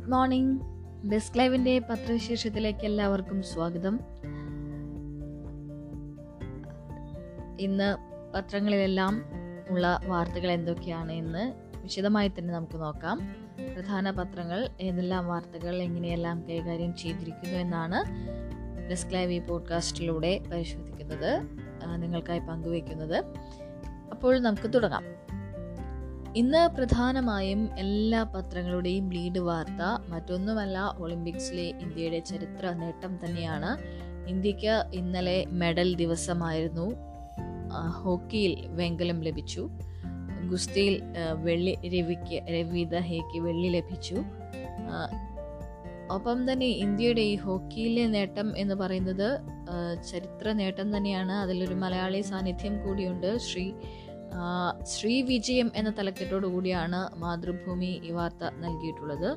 Good morning. Desk ലൈവിന്റെ പത്രവിശേഷത്തിലേക്ക് എല്ലാവർക്കും സ്വാഗതം. ഇന്ന് പത്രങ്ങളിലെല്ലാം ഉള്ള വാർത്തകൾ എന്തൊക്കെയാണ് എന്ന് വിശദമായി തന്നെ നമുക്ക് നോക്കാം. പ്രധാന പത്രങ്ങൾ ഏതെല്ലാം വാർത്തകൾ എങ്ങനെയെല്ലാം കൈകാര്യം ചെയ്തിരിക്കുന്നു എന്നാണ് ഡെസ്ക് ലൈവ് ഈ പോഡ്കാസ്റ്റിലൂടെ പരിശോധിക്കുന്നത് നിങ്ങൾക്കായി പങ്കുവയ്ക്കുന്നത്. അപ്പോൾ നമുക്ക് തുടങ്ങാം. ഇന്ന് പ്രധാനമായും എല്ലാ പത്രങ്ങളുടെയും ലീഡ് വാർത്ത മറ്റൊന്നുമല്ല ഒളിമ്പിക്സിലെ ഇന്ത്യയുടെ ചരിത്ര നേട്ടം തന്നെയാണ്. ഇന്ത്യയ്ക്ക് ഇന്നലെ മെഡൽ ദിവസമായിരുന്നു. ഹോക്കിയിൽ വെങ്കലം ലഭിച്ചു. ഗുസ്തിയിൽ വെള്ളി രവിക്ക് രവി ദഹയ്ക്ക് വെള്ളി ലഭിച്ചു. ഒപ്പം തന്നെ ഇന്ത്യയുടെ ഈ ഹോക്കിയിലെ നേട്ടം എന്ന് പറയുന്നത് ചരിത്ര നേട്ടം തന്നെയാണ്. അതിലൊരു മലയാളി സാന്നിധ്യം കൂടിയുണ്ട്. ശ്രീ ശ്രീ വിജയം എന്ന തലക്കെട്ടോടു കൂടിയാണ് മാതൃഭൂമി ഈ വാർത്ത നൽകിയിട്ടുള്ളത്.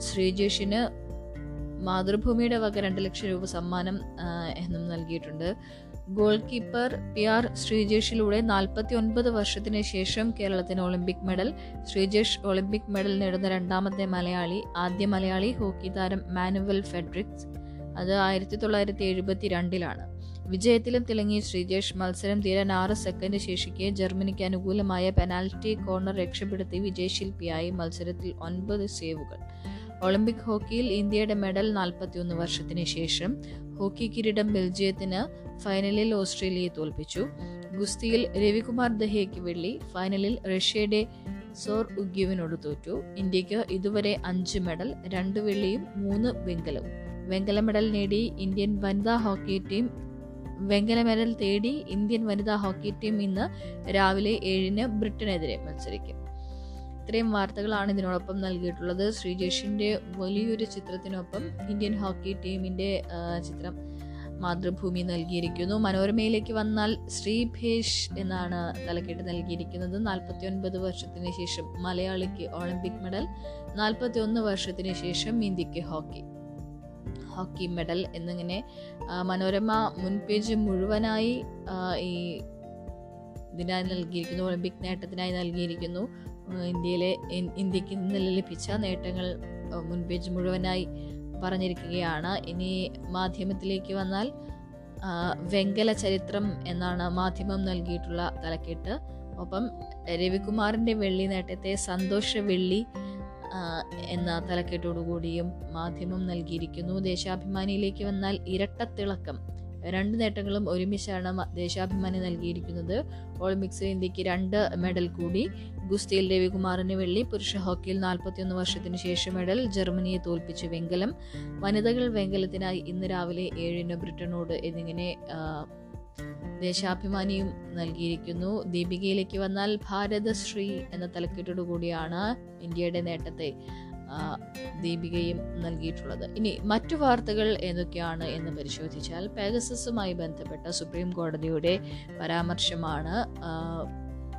ശ്രീജേഷിന് മാതൃഭൂമിയുടെ വക രണ്ട് ലക്ഷം രൂപ സമ്മാനം എന്നും നൽകിയിട്ടുണ്ട്. ഗോൾ കീപ്പർ പി ആർ ശ്രീജേഷിലൂടെ നാൽപ്പത്തി ഒൻപത് വർഷത്തിന് ശേഷം കേരളത്തിന് Olympic medal. Sreejesh Olympic medal നേടുന്ന രണ്ടാമത്തെ മലയാളി ആദ്യ മലയാളി ഹോക്കി താരം മാനുവൽ ഫെഡ്രിക്സ്. അത് ആയിരത്തി തൊള്ളായിരത്തി എഴുപത്തി രണ്ടിലാണ് വിജയത്തിലും തിളങ്ങിയ ശ്രീജേഷ് മത്സരം തീരാൻ ആറ് സെക്കൻഡ് ശേഷിക്കെ ജർമ്മനിക്ക് അനുകൂലമായ പെനാൽറ്റി കോർണർ രക്ഷപ്പെടുത്തി വിജയശില്പിയായി മത്സരത്തിൽ ഒൻപത് സേവുകൾ ഒളിമ്പിക് ഹോക്കിയിൽ ഇന്ത്യയുടെ മെഡൽ നാൽപ്പത്തിയൊന്ന് വർഷത്തിന് ശേഷം ഹോക്കി കിരീടം ബെൽജിയത്തിന് ഫൈനലിൽ ഓസ്ട്രേലിയയെ തോൽപ്പിച്ചു. ഗുസ്തിയിൽ രവികുമാർ ദഹേക്ക് വെള്ളി ഫൈനലിൽ റഷ്യയുടെ സോർ ഉഗ്യുവിനോട് തോറ്റു. ഇന്ത്യയ്ക്ക് ഇതുവരെ അഞ്ച് മെഡൽ രണ്ട് വെള്ളിയും മൂന്ന് വെങ്കലവും. വെങ്കല മെഡൽ നേടി ഇന്ത്യൻ വനിതാ ഹോക്കി ടീം വെങ്കല മെഡൽ തേടി ഇന്ത്യൻ വനിതാ ഹോക്കി ടീം ഇന്ന് രാവിലെ ഏഴിന് ബ്രിട്ടനെതിരെ മത്സരിക്കും. ഇത്രയും വാർത്തകളാണ് ഇതിനോടൊപ്പം നൽകിയിട്ടുള്ളത്. ശ്രീജേഷിന്റെ വലിയൊരു ചിത്രത്തിനൊപ്പം ഇന്ത്യൻ ഹോക്കി ടീമിന്റെ ചിത്രം മാതൃഭൂമി നൽകിയിരിക്കുന്നു. മനോരമയിലേക്ക് വന്നാൽ ശ്രീഭേഷ് എന്നാണ് തലക്കെട്ട് നൽകിയിരിക്കുന്നത്. നാൽപ്പത്തി ഒൻപത് വർഷത്തിന് ശേഷം മലയാളിക്ക് ഒളിമ്പിക് മെഡൽ നാൽപ്പത്തി ഒന്ന് വർഷത്തിന് ശേഷം ഇന്ത്യയ്ക്ക് ഹോക്കി. ഹോക്കി മെഡൽ എന്നിങ്ങനെ മനോരമ മുൻ പേജ് മുഴുവനായി ഈ ഇതിനായി നൽകിയിരിക്കുന്നു ഒളിമ്പിക് നേട്ടത്തിനായി നൽകിയിരിക്കുന്നു. ഇന്ത്യയിലെ ഇന്ത്യയ്ക്ക് ഇന്നലെ ലഭിച്ച നേട്ടങ്ങൾ മുൻ പേജ് മുഴുവനായി പറഞ്ഞിരിക്കുകയാണ്. ഇനി മാധ്യമത്തിലേക്ക് വന്നാൽ വെങ്കല ചരിത്രം എന്നാണ് മാധ്യമം നൽകിയിട്ടുള്ള തലക്കെട്ട്. ഒപ്പം രവികുമാറിന്റെ വെള്ളി നേട്ടത്തെ സന്തോഷ വെള്ളി എന്ന തലക്കെട്ടോടുകൂടിയും മാധ്യമം നൽകിയിരിക്കുന്നു. ദേശാഭിമാനിയിലേക്ക് വന്നാൽ ഇരട്ടത്തിളക്കം. രണ്ട് നേട്ടങ്ങളും ഒരുമിച്ചാണ് ദേശാഭിമാനി നൽകിയിരിക്കുന്നത്. ഒളിമ്പിക്സിൽ ഇന്ത്യയ്ക്ക് രണ്ട് മെഡൽ കൂടി. ഗുസ്തിയിൽ രവികുമാറിന് വെള്ളി പുരുഷ ഹോക്കിയിൽ നാൽപ്പത്തിയൊന്ന് വർഷത്തിന് ശേഷം മെഡൽ. ജർമ്മനിയെ തോൽപ്പിച്ച് വെങ്കലം. വനിതകൾ വെങ്കലത്തിനായി ഇന്ന് രാവിലെ ഏഴിന് ബ്രിട്ടനോട് എന്നിങ്ങനെ ദേശാഭിമാനിയും നൽകിയിരിക്കുന്നു. ദീപികയിലേക്ക് വന്നാൽ ഭാരതശ്രീ എന്ന തലക്കെട്ടോടു കൂടിയാണ് ഇന്ത്യയുടെ നേട്ടത്തെ ദീപികയും നൽകിയിട്ടുള്ളത്. ഇനി മറ്റു വാർത്തകൾ ഏതൊക്കെയാണ് എന്ന് പരിശോധിച്ചാൽ പാഗസസുമായി ബന്ധപ്പെട്ട സുപ്രീം കോടതിയുടെ പരാമർശമാണ്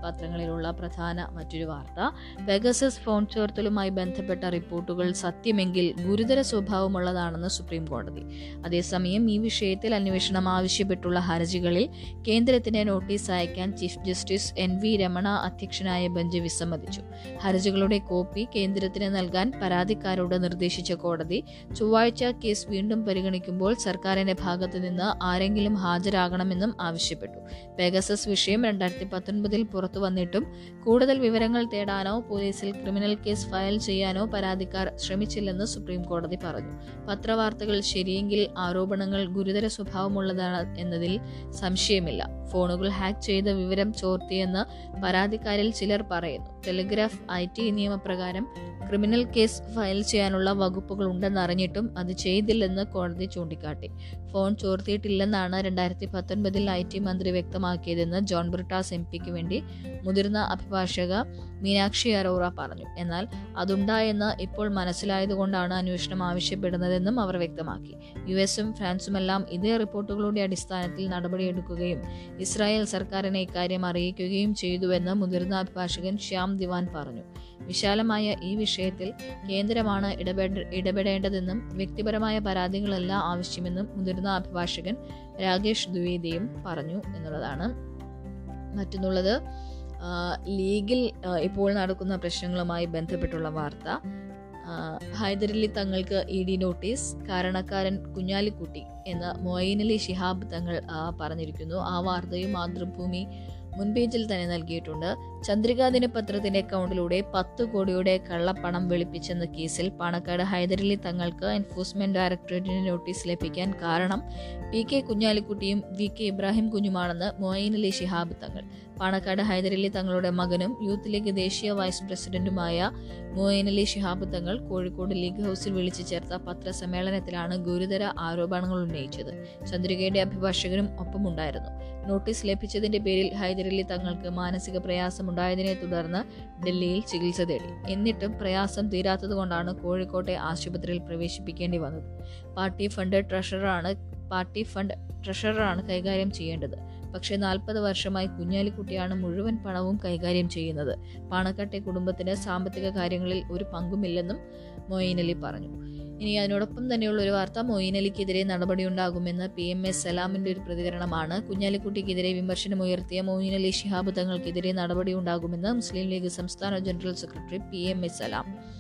പത്രങ്ങളിലുള്ള പ്രധാന മറ്റൊരു വാർത്ത. പെഗസസ് ഫോൺ ചോർത്തലുമായി ബന്ധപ്പെട്ട റിപ്പോർട്ടുകൾ സത്യമെങ്കിൽ ഗുരുതര സ്വഭാവമുള്ളതാണെന്ന് സുപ്രീം കോടതി അതേസമയം ഈ വിഷയത്തിൽ അന്വേഷണം ആവശ്യപ്പെട്ടുള്ള ഹർജികളിൽ കേന്ദ്രത്തിന് നോട്ടീസ് അയക്കാൻ chief justice N V Ramana അധ്യക്ഷനായ ബെഞ്ച് വിസമ്മതിച്ചു. ഹർജികളുടെ കോപ്പി കേന്ദ്രത്തിന് നൽകാൻ പരാതിക്കാരോട് നിർദ്ദേശിച്ച കോടതി ചൊവ്വാഴ്ച കേസ് വീണ്ടും പരിഗണിക്കുമ്പോൾ സർക്കാരിന്റെ ഭാഗത്തു നിന്ന് ആരെങ്കിലും ഹാജരാകണമെന്നും ആവശ്യപ്പെട്ടു. പെഗസസ് വിഷയം രണ്ടായിരത്തി പത്തൊൻപതിൽ പുറത്തു വന്നിട്ടും കൂടുതൽ വിവരങ്ങൾ തേടാനോ പോലീസിൽ ക്രിമിനൽ കേസ് ഫയൽ ചെയ്യാനോ പരാതിക്കാർ ശ്രമിച്ചില്ലെന്ന് സുപ്രീം കോടതി പറഞ്ഞു. പത്രവാർത്തകൾ ശരിയെങ്കിൽ ആരോപണങ്ങൾ ഗുരുതര സ്വഭാവമുള്ളതാണ് എന്നതിൽ സംശയമില്ല. ഫോണുകൾ ഹാക്ക് ചെയ്ത വിവരം ചോർത്തിയെന്ന് പരാതിക്കാരിൽ ചിലർ പറയുന്നു. ടെലിഗ്രാഫ് ഐ ടി നിയമപ്രകാരം ക്രിമിനൽ കേസ് ഫയൽ ചെയ്യാനുള്ള വകുപ്പുകൾ ഉണ്ടെന്നറിഞ്ഞിട്ടും അത് ചെയ്തില്ലെന്ന് കോടതി ചൂണ്ടിക്കാട്ടി. ഫോൺ ചോർത്തിയിട്ടില്ലെന്നാണ് രണ്ടായിരത്തി പത്തൊൻപതിൽ ഐ ടി മന്ത്രി വ്യക്തമാക്കിയതെന്ന് ജോൺ ബ്രിട്ടാസ് എം പിക്ക് വേണ്ടി മുതിർന്ന അഭിഭാഷക മീനാക്ഷി അറോറ പറഞ്ഞു. എന്നാൽ അതുണ്ടായെന്ന് ഇപ്പോൾ മനസ്സിലായതുകൊണ്ടാണ് അന്വേഷണം ആവശ്യപ്പെടുന്നതെന്നും അവർ വ്യക്തമാക്കി. യു എസും ഫ്രാൻസുമെല്ലാം ഇതേ റിപ്പോർട്ടുകളുടെ അടിസ്ഥാനത്തിൽ നടപടിയെടുക്കുകയും ഇസ്രായേൽ സർക്കാരിനെ ഇക്കാര്യം അറിയിക്കുകയും ചെയ്തുവെന്ന് മുതിർന്ന അഭിഭാഷകൻ ശ്യാം ദിവാൻ പറഞ്ഞു. വിശാലമായ ഈ വിഷയത്തിൽ കേന്ദ്രമാണ് ഇടപെട ഇടപെടേണ്ടതെന്നും വ്യക്തിപരമായ പരാതികളല്ല ആവശ്യമെന്നും മുതിർന്ന അഭിഭാഷകൻ രാകേഷ് ദ്വിവേദിയും പറഞ്ഞു എന്നുള്ളതാണ്. മറ്റൊന്നുള്ളത് ലീഗിൽ ഇപ്പോൾ നടക്കുന്ന പ്രശ്നങ്ങളുമായി ബന്ധപ്പെട്ടുള്ള വാർത്ത. ഹൈദരലി തങ്ങൾക്ക് ഇ ഡി നോട്ടീസ് കാരണക്കാരൻ കുഞ്ഞാലിക്കുട്ടി എന്ന് മൊയ്നലി ശിഹാബ് തങ്ങൾ പറഞ്ഞിരിക്കുന്നു. ആ വാർത്തയും മാതൃഭൂമി മുൻപേജിൽ തന്നെ നൽകിയിട്ടുണ്ട്. ചന്ദ്രികാ ദിനപത്രത്തിന്റെ അക്കൗണ്ടിലൂടെ പത്ത് കോടിയുടെ കള്ളപ്പണം വെളുപ്പിച്ചെന്ന കേസിൽ പാണക്കാട് ഹൈദരലി തങ്ങൾക്ക് എൻഫോഴ്സ്മെന്റ് ഡയറക്ടറേറ്റിന് നോട്ടീസ് ലഭിക്കാൻ കാരണം പി കെ കുഞ്ഞാലിക്കുട്ടിയും വി കെ ഇബ്രാഹിം കുഞ്ഞുമാണെന്ന് മൊയ്ൻ അലി ശിഹാബ് തങ്ങൾ. പാണക്കാട് ഹൈദരലി തങ്ങളുടെ മകനും യൂത്ത് ലീഗ് ദേശീയ വൈസ് പ്രസിഡന്റുമായ മൊയ്ൻ അലി ശിഹാബ് തങ്ങൾ കോഴിക്കോട് ലീഗ് ഹൌസിൽ വിളിച്ചു ചേർത്ത പത്രസമ്മേളനത്തിലാണ് ഗുരുതര ആരോപണങ്ങൾ ഉന്നയിച്ചത്. ചന്ദ്രികയുടെ അഭിഭാഷകരും ഒപ്പമുണ്ടായിരുന്നു. നോട്ടീസ് ലഭിച്ചതിന്റെ പേരിൽ ഹൈദരലി തങ്ങൾക്ക് മാനസിക പ്രയാസമുണ്ടായതിനെ തുടർന്ന് ഡൽഹിയിൽ ചികിത്സ തേടി. എന്നിട്ടും പ്രയാസം തീരാത്തതുകൊണ്ടാണ് കോഴിക്കോട്ടെ ആശുപത്രിയിൽ പ്രവേശിപ്പിക്കേണ്ടി വന്നത്. പാർട്ടി ഫണ്ട് ട്രഷററാണ് പാർട്ടി ഫണ്ട് ട്രഷററാണ് കൈകാര്യം ചെയ്യേണ്ടത്. പക്ഷേ നാൽപ്പത് വർഷമായി കുഞ്ഞാലിക്കുട്ടിയാണ് മുഴുവൻ പണവും കൈകാര്യം ചെയ്യുന്നത്. പാണക്കാട്ടെ കുടുംബത്തിന് സാമ്പത്തിക കാര്യങ്ങളിൽ ഒരു പങ്കുമില്ലെന്നും മൊയ്നലി പറഞ്ഞു. ഇനി അതിനോടൊപ്പം തന്നെയുള്ള ഒരു വാർത്ത മൊയ്ൻ അലിക്കെതിരെ നടപടിയുണ്ടാകുമെന്ന് പി എം എസ് സലാമിന്റെ ഒരു പ്രതികരണമാണ്. കുഞ്ഞാലിക്കുട്ടിക്കെതിരെ വിമർശനമുയർത്തിയ മൊയ്ൻ അലി തങ്ങൾക്കെതിരെ നടപടിയുണ്ടാകുമെന്ന് മുസ്ലിം ലീഗ് സംസ്ഥാന general secretary P M S Salam.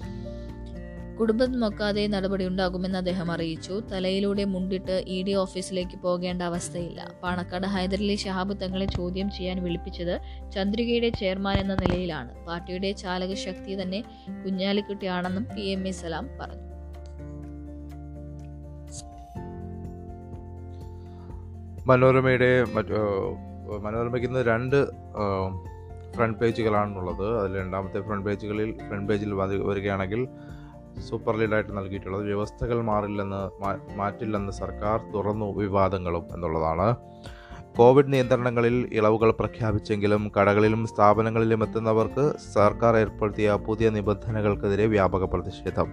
കുടുംബം നോക്കാതെ നടപടിയുണ്ടാകുമെന്ന് അദ്ദേഹം അറിയിച്ചു. തലയിലൂടെ മുണ്ടിട്ട് ഇ ഡി ഓഫീസിലേക്ക് പോകേണ്ട അവസ്ഥയില്ല. പാണക്കാട് ഹൈദരലി ഷഹാബ് തങ്ങളെ ചോദ്യം ചെയ്യാൻ വിളിപ്പിച്ചത് ചന്ദ്രികയുടെ ചെയർമാൻ എന്ന നിലയിലാണ്. പാർട്ടിയുടെ ചാലകശക്തി തന്നെ കുഞ്ഞാലിക്കുട്ടിയാണെന്നും പി എം എ സലാം പറഞ്ഞു. മനോരമയുടെ മനോരമയ്ക്ക് ഇന്ന് രണ്ട് ഫ്രണ്ട് പേജുകളാണുള്ളത് അതിൽ രണ്ടാമത്തെ ഫ്രണ്ട് പേജുകളിൽ ഫ്രണ്ട് പേജിൽ വരികയാണെങ്കിൽ സൂപ്പർ ലീഡായിട്ട് നൽകിയിട്ടുള്ളത് വ്യവസ്ഥകൾ മാറില്ലെന്ന് മാറ്റില്ലെന്ന് സർക്കാർ തുറന്നു വിവാദങ്ങളും എന്നുള്ളതാണ്. കോവിഡ് നിയന്ത്രണങ്ങളിൽ ഇളവുകൾ പ്രഖ്യാപിച്ചെങ്കിലും കടകളിലും സ്ഥാപനങ്ങളിലും എത്തുന്നവർക്ക് സർക്കാർ ഏർപ്പെടുത്തിയ പുതിയ നിബന്ധനകൾക്കെതിരെ വ്യാപക പ്രതിഷേധം.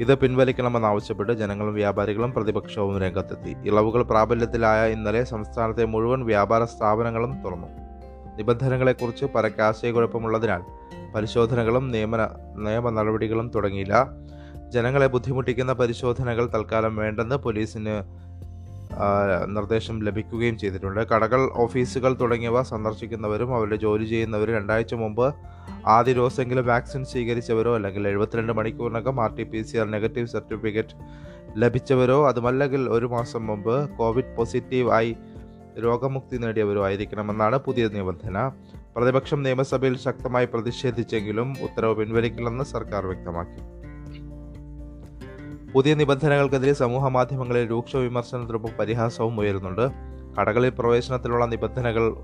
ഇത് പിൻവലിക്കണമെന്നാവശ്യപ്പെട്ട് ജനങ്ങളും വ്യാപാരികളും പ്രതിപക്ഷവും രംഗത്തെത്തി. ഇളവുകൾ പ്രാബല്യത്തിലായ ഇന്നലെ സംസ്ഥാനത്തെ മുഴുവൻ വ്യാപാര സ്ഥാപനങ്ങളും തുറന്നു. നിബന്ധനകളെക്കുറിച്ച് പരക്കെ ആശയക്കുഴപ്പമുള്ളതിനാൽ പരിശോധനകളും നിയമന നിയമ നടപടികളും തുടങ്ങിയില്ല. ജനങ്ങളെ ബുദ്ധിമുട്ടിക്കുന്ന പരിശോധനകൾ തൽക്കാലം വേണ്ടെന്ന് പോലീസിന് നിർദ്ദേശം ലഭിക്കുകയും ചെയ്തിട്ടുണ്ട്. കടകൾ ഓഫീസുകൾ തുടങ്ങിയവ സന്ദർശിക്കുന്നവരും അവരുടെ ജോലി ചെയ്യുന്നവരും രണ്ടാഴ്ച മുമ്പ് ആദ്യ ഡോസെങ്കിലും വാക്സിൻ സ്വീകരിച്ചവരോ അല്ലെങ്കിൽ എഴുപത്തിരണ്ട് മണിക്കൂറിനകം R T P C R negative certificate ലഭിച്ചവരോ അതുമല്ലെങ്കിൽ ഒരു മാസം മുമ്പ് കോവിഡ് പോസിറ്റീവ് ആയി രോഗമുക്തി നേടിയവരോ ആയിരിക്കണമെന്നാണ് പുതിയ നിബന്ധന. പ്രതിപക്ഷം നിയമസഭയിൽ ശക്തമായി പ്രതിഷേധിച്ചെങ്കിലും ഉത്തരവ് പിൻവലിക്കില്ലെന്ന് സർക്കാർ വ്യക്തമാക്കി. പുതിയ നിബന്ധനകൾക്കെതിരെ സമൂഹ മാധ്യമങ്ങളിൽ രൂക്ഷ വിമർശനത്തിനൊപ്പം പരിഹാസവും ഉയരുന്നുണ്ട്. കടകളിൽ പ്രവേശനത്തിലുള്ള നിബന്ധനകൾ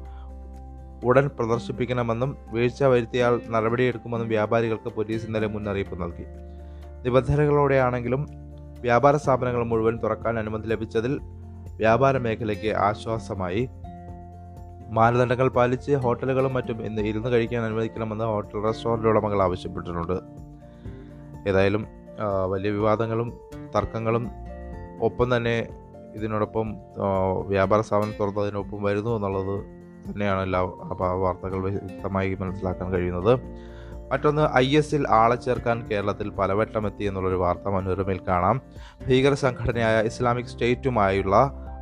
ഉടൻ പ്രദർശിപ്പിക്കണമെന്നും വീഴ്ച വരുത്തിയാൽ നടപടിയെടുക്കുമെന്നും വ്യാപാരികൾക്ക് പോലീസ് ഇന്നലെ മുന്നറിയിപ്പ് നൽകി. നിബന്ധനകളോടെയാണെങ്കിലും വ്യാപാര സ്ഥാപനങ്ങൾ മുഴുവൻ തുറക്കാൻ അനുമതി ലഭിച്ചതിൽ വ്യാപാര മേഖലയ്ക്ക് ആശ്വാസമായി. മാനദണ്ഡങ്ങൾ പാലിച്ച് ഹോട്ടലുകളും മറ്റും ഇന്ന് ഇരുന്ന് കഴിക്കാൻ അനുവദിക്കണമെന്ന് ഹോട്ടൽ റെസ്റ്റോറന്റ് ഉടമകൾ ആവശ്യപ്പെട്ടിട്ടുണ്ട്. ഏതായാലും വലിയ വിവാദങ്ങളും തർക്കങ്ങളും ഒപ്പം തന്നെ ഇതിനോടൊപ്പം വ്യാപാര സ്ഥാപനം തുറന്നതിനൊപ്പം വരുന്നു എന്നുള്ളത് തന്നെയാണ് എല്ലാ വാർത്തകൾ വ്യക്തമായി മനസ്സിലാക്കാൻ കഴിയുന്നത്. മറ്റൊന്ന് ഐ എസിൽ ആളെ ചേർക്കാൻ കേരളത്തിൽ പലവട്ടം എത്തി എന്നുള്ളൊരു വാർത്ത മനോരമയിൽ കാണാം. ഭീകര സംഘടനയായ ഇസ്ലാമിക് സ്റ്റേറ്റുമായുള്ള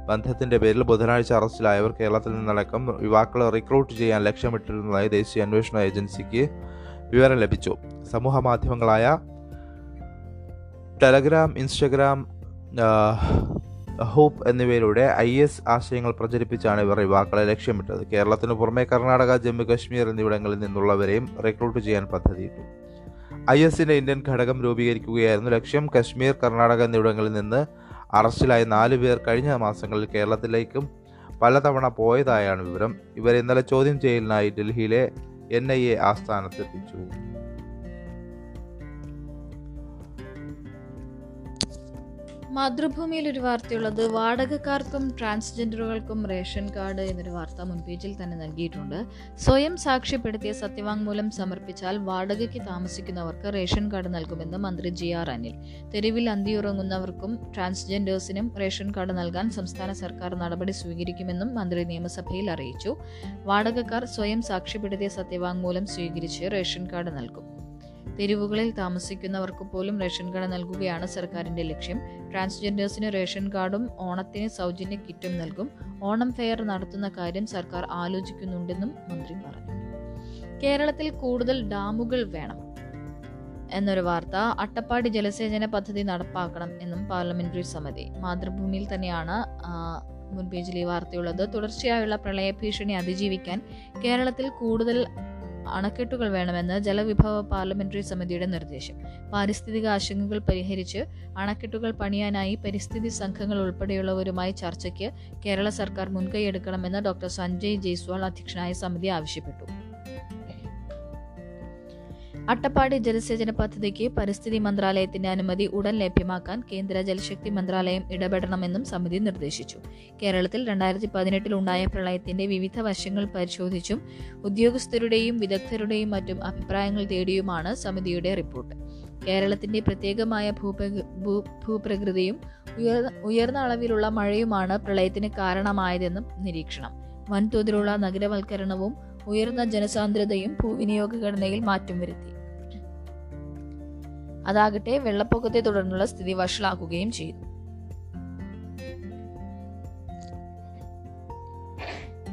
ബന്ധത്തിന്റെ പേരിൽ ബുധനാഴ്ച അറസ്റ്റിലായവർ കേരളത്തിൽ നിന്നടക്കം യുവാക്കളെ റിക്രൂട്ട് ചെയ്യാൻ ലക്ഷ്യമിട്ടിരുന്നതായി ദേശീയ അന്വേഷണ ഏജൻസിക്ക് വിവരം ലഭിച്ചു. സമൂഹ മാധ്യമങ്ങളായ ടെലഗ്രാം ഇൻസ്റ്റഗ്രാം ഹൂപ്പ് എന്നിവയിലൂടെ ഐ എസ് ആശയങ്ങൾ പ്രചരിപ്പിച്ചാണ് ഇവർ യുവാക്കളെ ലക്ഷ്യമിട്ടത്. കേരളത്തിനു പുറമെ കർണാടക ജമ്മു കശ്മീർ എന്നിവിടങ്ങളിൽ നിന്നുള്ളവരെയും റിക്രൂട്ട് ചെയ്യാൻ പദ്ധതിയിട്ടു. ഐ എസിന്റെ ഇന്ത്യൻ ഘടകം രൂപീകരിക്കുകയായിരുന്നു. ലക്ഷ്യം കശ്മീർ കർണാടക എന്നിവിടങ്ങളിൽ നിന്ന് അറസ്റ്റിലായ നാലു പേർ കഴിഞ്ഞ മാസങ്ങളിൽ കേരളത്തിലേക്കും പലതവണ പോയതായാണ് വിവരം. ഇവരെ ഇന്നലെ ചോദ്യം ചെയ്യലിനായി ഡൽഹിയിലെ എൻ ഐ എ ആസ്ഥാനത്തെത്തിച്ചു. മാതൃഭൂമിയിൽ ഒരു വാർത്തയുള്ളത് വാടകക്കാർക്കും ട്രാൻസ്ജെൻഡറുകൾക്കും റേഷൻ കാർഡ് എന്നൊരു വാർത്ത മുൻപേജിൽ തന്നെ നൽകിയിട്ടുണ്ട്. സ്വയം സാക്ഷ്യപ്പെടുത്തിയ സത്യവാങ്മൂലം സമർപ്പിച്ചാൽ വാടകയ്ക്ക് താമസിക്കുന്നവർക്ക് റേഷൻ കാർഡ് നൽകുമെന്ന് മന്ത്രി ജി ആർ അനിൽ. തെരുവിൽ അന്തിയുറങ്ങുന്നവർക്കും ട്രാൻസ്ജെൻഡേഴ്സിനും റേഷൻ കാർഡ് നൽകാൻ സംസ്ഥാന സർക്കാർ നടപടി സ്വീകരിക്കുമെന്നും മന്ത്രി നിയമസഭയിൽ അറിയിച്ചു. വാടകക്കാർ സ്വയം സാക്ഷ്യപ്പെടുത്തിയ സത്യവാങ്മൂലം സ്വീകരിച്ച് റേഷൻ കാർഡ് നൽകും. തെരുവുകളിൽ താമസിക്കുന്നവർക്ക് പോലും റേഷൻ കാർഡ് നൽകുകയാണ് സർക്കാരിന്റെ ലക്ഷ്യം. ട്രാൻസ്ജെൻഡേഴ്സിന് റേഷൻ കാർഡും ഓണത്തിന് സൗജന്യ കിറ്റും നൽകും. ഓണം ഫെയർ നടത്തുന്ന കാര്യം സർക്കാർ ആലോചിക്കുന്നുണ്ടെന്നും മന്ത്രി പറഞ്ഞു. കേരളത്തിൽ കൂടുതൽ ഡാമുകൾ വേണം എന്നൊരു വാർത്ത അട്ടപ്പാടി ജലസേചന പദ്ധതി നടപ്പാക്കണം എന്നും പാർലമെന്ററി സമിതി മാതൃഭൂമിയിൽ തന്നെയാണ് മുൻപേജിൽ മുൻ പേജിൽ ഈ വാർത്തയുള്ളത്. തുടർച്ചയായുള്ള പ്രളയ ഭീഷണി അതിജീവിക്കാൻ കേരളത്തിൽ കൂടുതൽ അണക്കെട്ടുകൾ വേണമെന്ന് ജലവിഭവ പാർലമെന്ററി സമിതിയുടെ നിർദ്ദേശം. പാരിസ്ഥിതിക ആശങ്കകൾ പരിഹരിച്ച് അണക്കെട്ടുകൾ പണിയാനായി പരിസ്ഥിതി സംഘങ്ങൾ ഉൾപ്പെടെയുള്ളവരുമായി ചർച്ചയ്ക്ക് കേരള സർക്കാർ മുൻകൈയെടുക്കണമെന്ന് ഡോക്ടർ സഞ്ജയ് ജയ്സ്വാൾ അധ്യക്ഷനായ സമിതി ആവശ്യപ്പെട്ടു. അട്ടപ്പാടി ജലസേചന പദ്ധതിക്ക് പരിസ്ഥിതി മന്ത്രാലയത്തിന്റെ അനുമതി ഉടൻ ലഭ്യമാക്കാൻ കേന്ദ്ര ജലശക്തി മന്ത്രാലയം ഇടപെടണമെന്നും സമിതി നിർദ്ദേശിച്ചു. കേരളത്തിൽ രണ്ടായിരത്തി പതിനെട്ടിൽ ഉണ്ടായ പ്രളയത്തിന്റെ വിവിധ വശങ്ങൾ പരിശോധിച്ചും ഉദ്യോഗസ്ഥരുടെയും വിദഗ്ധരുടെയും മറ്റും അഭിപ്രായങ്ങൾ തേടിയുമാണ് സമിതിയുടെ റിപ്പോർട്ട്. കേരളത്തിന്റെ പ്രത്യേകമായ ഭൂപ്രകൃതിയും ഉയർന്ന ഉയർന്ന അളവിലുള്ള മഴയുമാണ് പ്രളയത്തിന് കാരണമായതെന്നും നിരീക്ഷണം. വൻതോതിലുള്ള നഗരവൽക്കരണവും ഉയർന്ന ജനസാന്ദ്രതയും ഭൂവിനിയോഗ ഘടനയിൽ മാറ്റം വരുത്തി. അതാകട്ടെ വെള്ളപ്പൊക്കത്തെ തുടർന്നുള്ള സ്ഥിതി വഷളാക്കുകയും ചെയ്തു.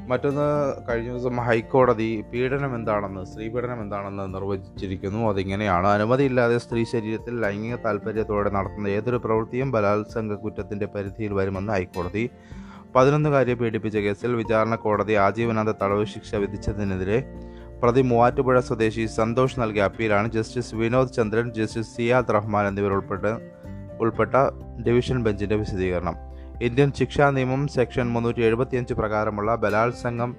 മറ്റൊന്ന് കഴിഞ്ഞ ദിവസം ഹൈക്കോടതി പീഡനം എന്താണെന്ന് സ്ത്രീപീഡനം എന്താണെന്ന് നിർവചിച്ചിരിക്കുന്നു. അതിങ്ങനെയാണ്. അനുമതിയില്ലാതെ സ്ത്രീ ശരീരത്തിൽ ലൈംഗിക താല്പര്യത്തോടെ നടത്തുന്ന ഏതൊരു പ്രവൃത്തിയും ബലാത്സംഗ കുറ്റത്തിന്റെ പരിധിയിൽ വരുമെന്ന് ഹൈക്കോടതി പതിനൊന്നുകാരിയെ പീഡിപ്പിച്ച കേസിൽ വിചാരണ കോടതി ആജീവനാന്ത തടവ് ശിക്ഷ വിധിച്ചതിനെതിരെ പ്രതി മൂവാറ്റുപുഴ സ്വദേശി സന്തോഷ് നൽകിയ അപ്പീലാണ് ജസ്റ്റിസ് വിനോദ് ചന്ദ്രൻ ജസ്റ്റിസ് സിയാദ് റഹ്മാൻ എന്നിവർ ഉൾപ്പെട്ട ഡിവിഷൻ ബെഞ്ചിന്റെ വിശദീകരണം. ഇന്ത്യൻ ശിക്ഷാ നിയമം സെക്ഷൻ മുന്നൂറ്റി എഴുപത്തിയഞ്ച് പ്രകാരമുള്ള ബലാത്സംഗം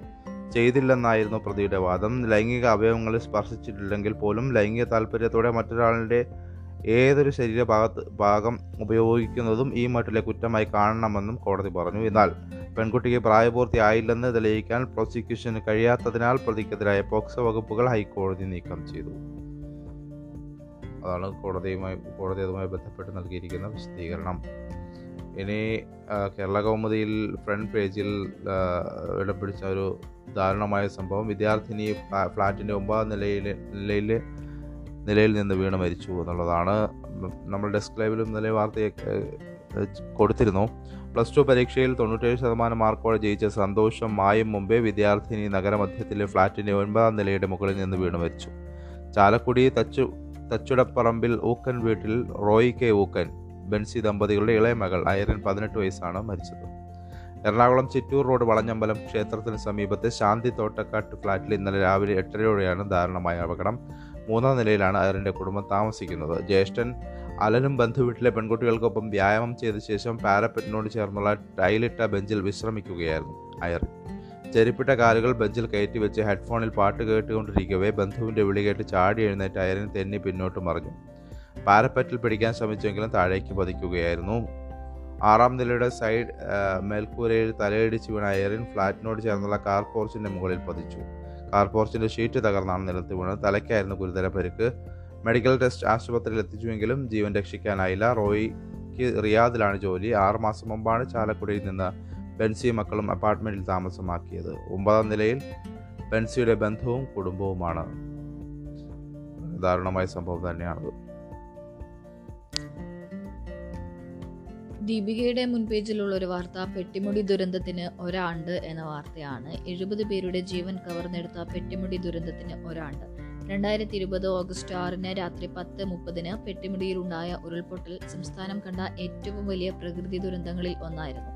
ചെയ്തില്ലെന്നായിരുന്നു പ്രതിയുടെ വാദം. ലൈംഗിക അവയവങ്ങളിൽ സ്പർശിച്ചിട്ടില്ലെങ്കിൽ പോലും ലൈംഗിക താല്പര്യത്തോടെ മറ്റൊരാളുടെ ഏതൊരു ശരീരഭാഗത്ത് ഭാഗം ഉപയോഗിക്കുന്നതും ഈ മട്ടിലെ കുറ്റമായി കാണണമെന്നും കോടതി പറഞ്ഞു. എന്നാൽ പെൺകുട്ടിക്ക് പ്രായപൂർത്തിയായില്ലെന്ന് തെളിയിക്കാൻ പ്രോസിക്യൂഷന് കഴിയാത്തതിനാൽ പ്രതിക്കെതിരായ പോക്സോ വകുപ്പുകൾ ഹൈക്കോടതി നീക്കം ചെയ്തു. അതാണ് കോടതിയുമായി കോടതി അതുമായി ബന്ധപ്പെട്ട് നൽകിയിരിക്കുന്ന വിശദീകരണം. ഇനി കേരള കൗമുദിയിൽ ഫ്രണ്ട് പേജിൽ ഇടം പിടിച്ച ഒരു ദാരുണമായ സംഭവം. വിദ്യാർത്ഥിനി ഫ്ലാ- ഫ്ലാറ്റിന്റെ ഒമ്പതാം നിലയിൽ നിലയിൽ നിലയിൽ നിന്ന് വീണ് മരിച്ചു എന്നുള്ളതാണ്. നമ്മൾ ഡെസ്ക് ലൈവിലും നില വാർത്തയൊക്കെ കൊടുത്തിരുന്നു. പ്ലസ് ടു പരീക്ഷയിൽ തൊണ്ണൂറ്റേഴ് ശതമാനം മാർക്കോടെ ജയിച്ച സന്തോഷം മായും മുമ്പേ വിദ്യാർത്ഥിനി നഗരമധ്യത്തിലെ ഫ്ളാറ്റിന്റെ ഒൻപതാം നിലയുടെ മുകളിൽ നിന്ന് വീണു മരിച്ചു. ചാലക്കുടി തച്ചു തച്ചുടപ്പറമ്പിൽ ഊക്കൻ വീട്ടിൽ റോയ് കെ ഊക്കൻ ബെൻസി ദമ്പതികളുടെ ഇളയ മകൾ ഐറിൻ പതിനെട്ട് വയസ്സാണ് മരിച്ചത്. എറണാകുളം ചിറ്റൂർ റോഡ് വളഞ്ഞമ്പലം ക്ഷേത്രത്തിന് സമീപത്തെ ശാന്തി തോട്ടക്കാട്ട് ഫ്ളാറ്റിൽ ഇന്നലെ രാവിലെ എട്ടരയോടെയാണ് ദാരുണമായ അപകടം. മൂന്നാം നിലയിലാണ് അയറിന്റെ കുടുംബം താമസിക്കുന്നത്. ജ്യേഷ്ഠൻ അലനും ബന്ധുവീട്ടിലെ പെൺകുട്ടികൾക്കൊപ്പം വ്യായാമം ചെയ്ത ശേഷം പാരപ്പറ്റിനോട് ചേർന്നുള്ള ടൈലിട്ട ബെഞ്ചിൽ വിശ്രമിക്കുകയായിരുന്നു അയർ ചെരുപ്പിട്ട കാലുകൾ ബെഞ്ചിൽ കയറ്റി വെച്ച് ഹെഡ്ഫോണിൽ പാട്ട് കേട്ടുകൊണ്ടിരിക്കവേ ബന്ധുവിന്റെ വിളി കേട്ട് ചാടി എഴുന്നേറ്റ് അയറിന് തെന്നി പിന്നോട്ട് മറിഞ്ഞു. പാരപ്പറ്റിൽ പിടിക്കാൻ ശ്രമിച്ചെങ്കിലും താഴേക്ക് പതിക്കുകയായിരുന്നു. ആറാം നിലയുടെ സൈഡ് മേൽക്കൂരയിൽ തലയിടിച്ച് വീണ അയറിൻ ഫ്ലാറ്റിനോട് ചേർന്നുള്ള കാർ പോർച്ചിന്റെ മുകളിൽ പതിച്ചു. കാർ പോർച്ചിന്റെ ഷീറ്റ് തകർന്നാണ് നിലത്ത് വീണത്. തലയ്ക്കായിരുന്നു ഗുരുതര പരിക്ക്. മെഡിക്കൽ ടെസ്റ്റ് ആശുപത്രിയിൽ എത്തിച്ചുവെങ്കിലും ജീവൻ രക്ഷിക്കാനായില്ല. റോയിക്ക് റിയാദിലാണ് ജോലി. ആറുമാസം മുമ്പാണ് ചാലക്കുടിയിൽ നിന്ന് ബെൻസി മക്കളും അപ്പാർട്ട്മെന്റിൽ താമസമാക്കിയത്. ഒമ്പതാം നിലയിൽ ബെൻസിയുടെ ബന്ധവും കുടുംബവുമാണ്. ദാരുണമായ സംഭവം തന്നെയാണത്. ദീപികയുടെ മുൻപേജിലുള്ള ഒരു വാർത്ത പെട്ടിമുടി ദുരന്തത്തിന് ഒരാണ്ട് എന്ന വാർത്തയാണ്. എഴുപത് പേരുടെ ജീവൻ കവർന്നെടുത്ത പെട്ടിമുടി ദുരന്തത്തിന് ഒരാണ്ട്. രണ്ടായിരത്തി ഇരുപത് ഓഗസ്റ്റ് ആറിന് രാത്രി പത്ത് മുപ്പതിന് പെട്ടിമുടിയിലുണ്ടായ ഉരുൾപൊട്ടൽ സംസ്ഥാനം കണ്ട ഏറ്റവും വലിയ പ്രകൃതി ദുരന്തങ്ങളിൽ ഒന്നായിരുന്നു.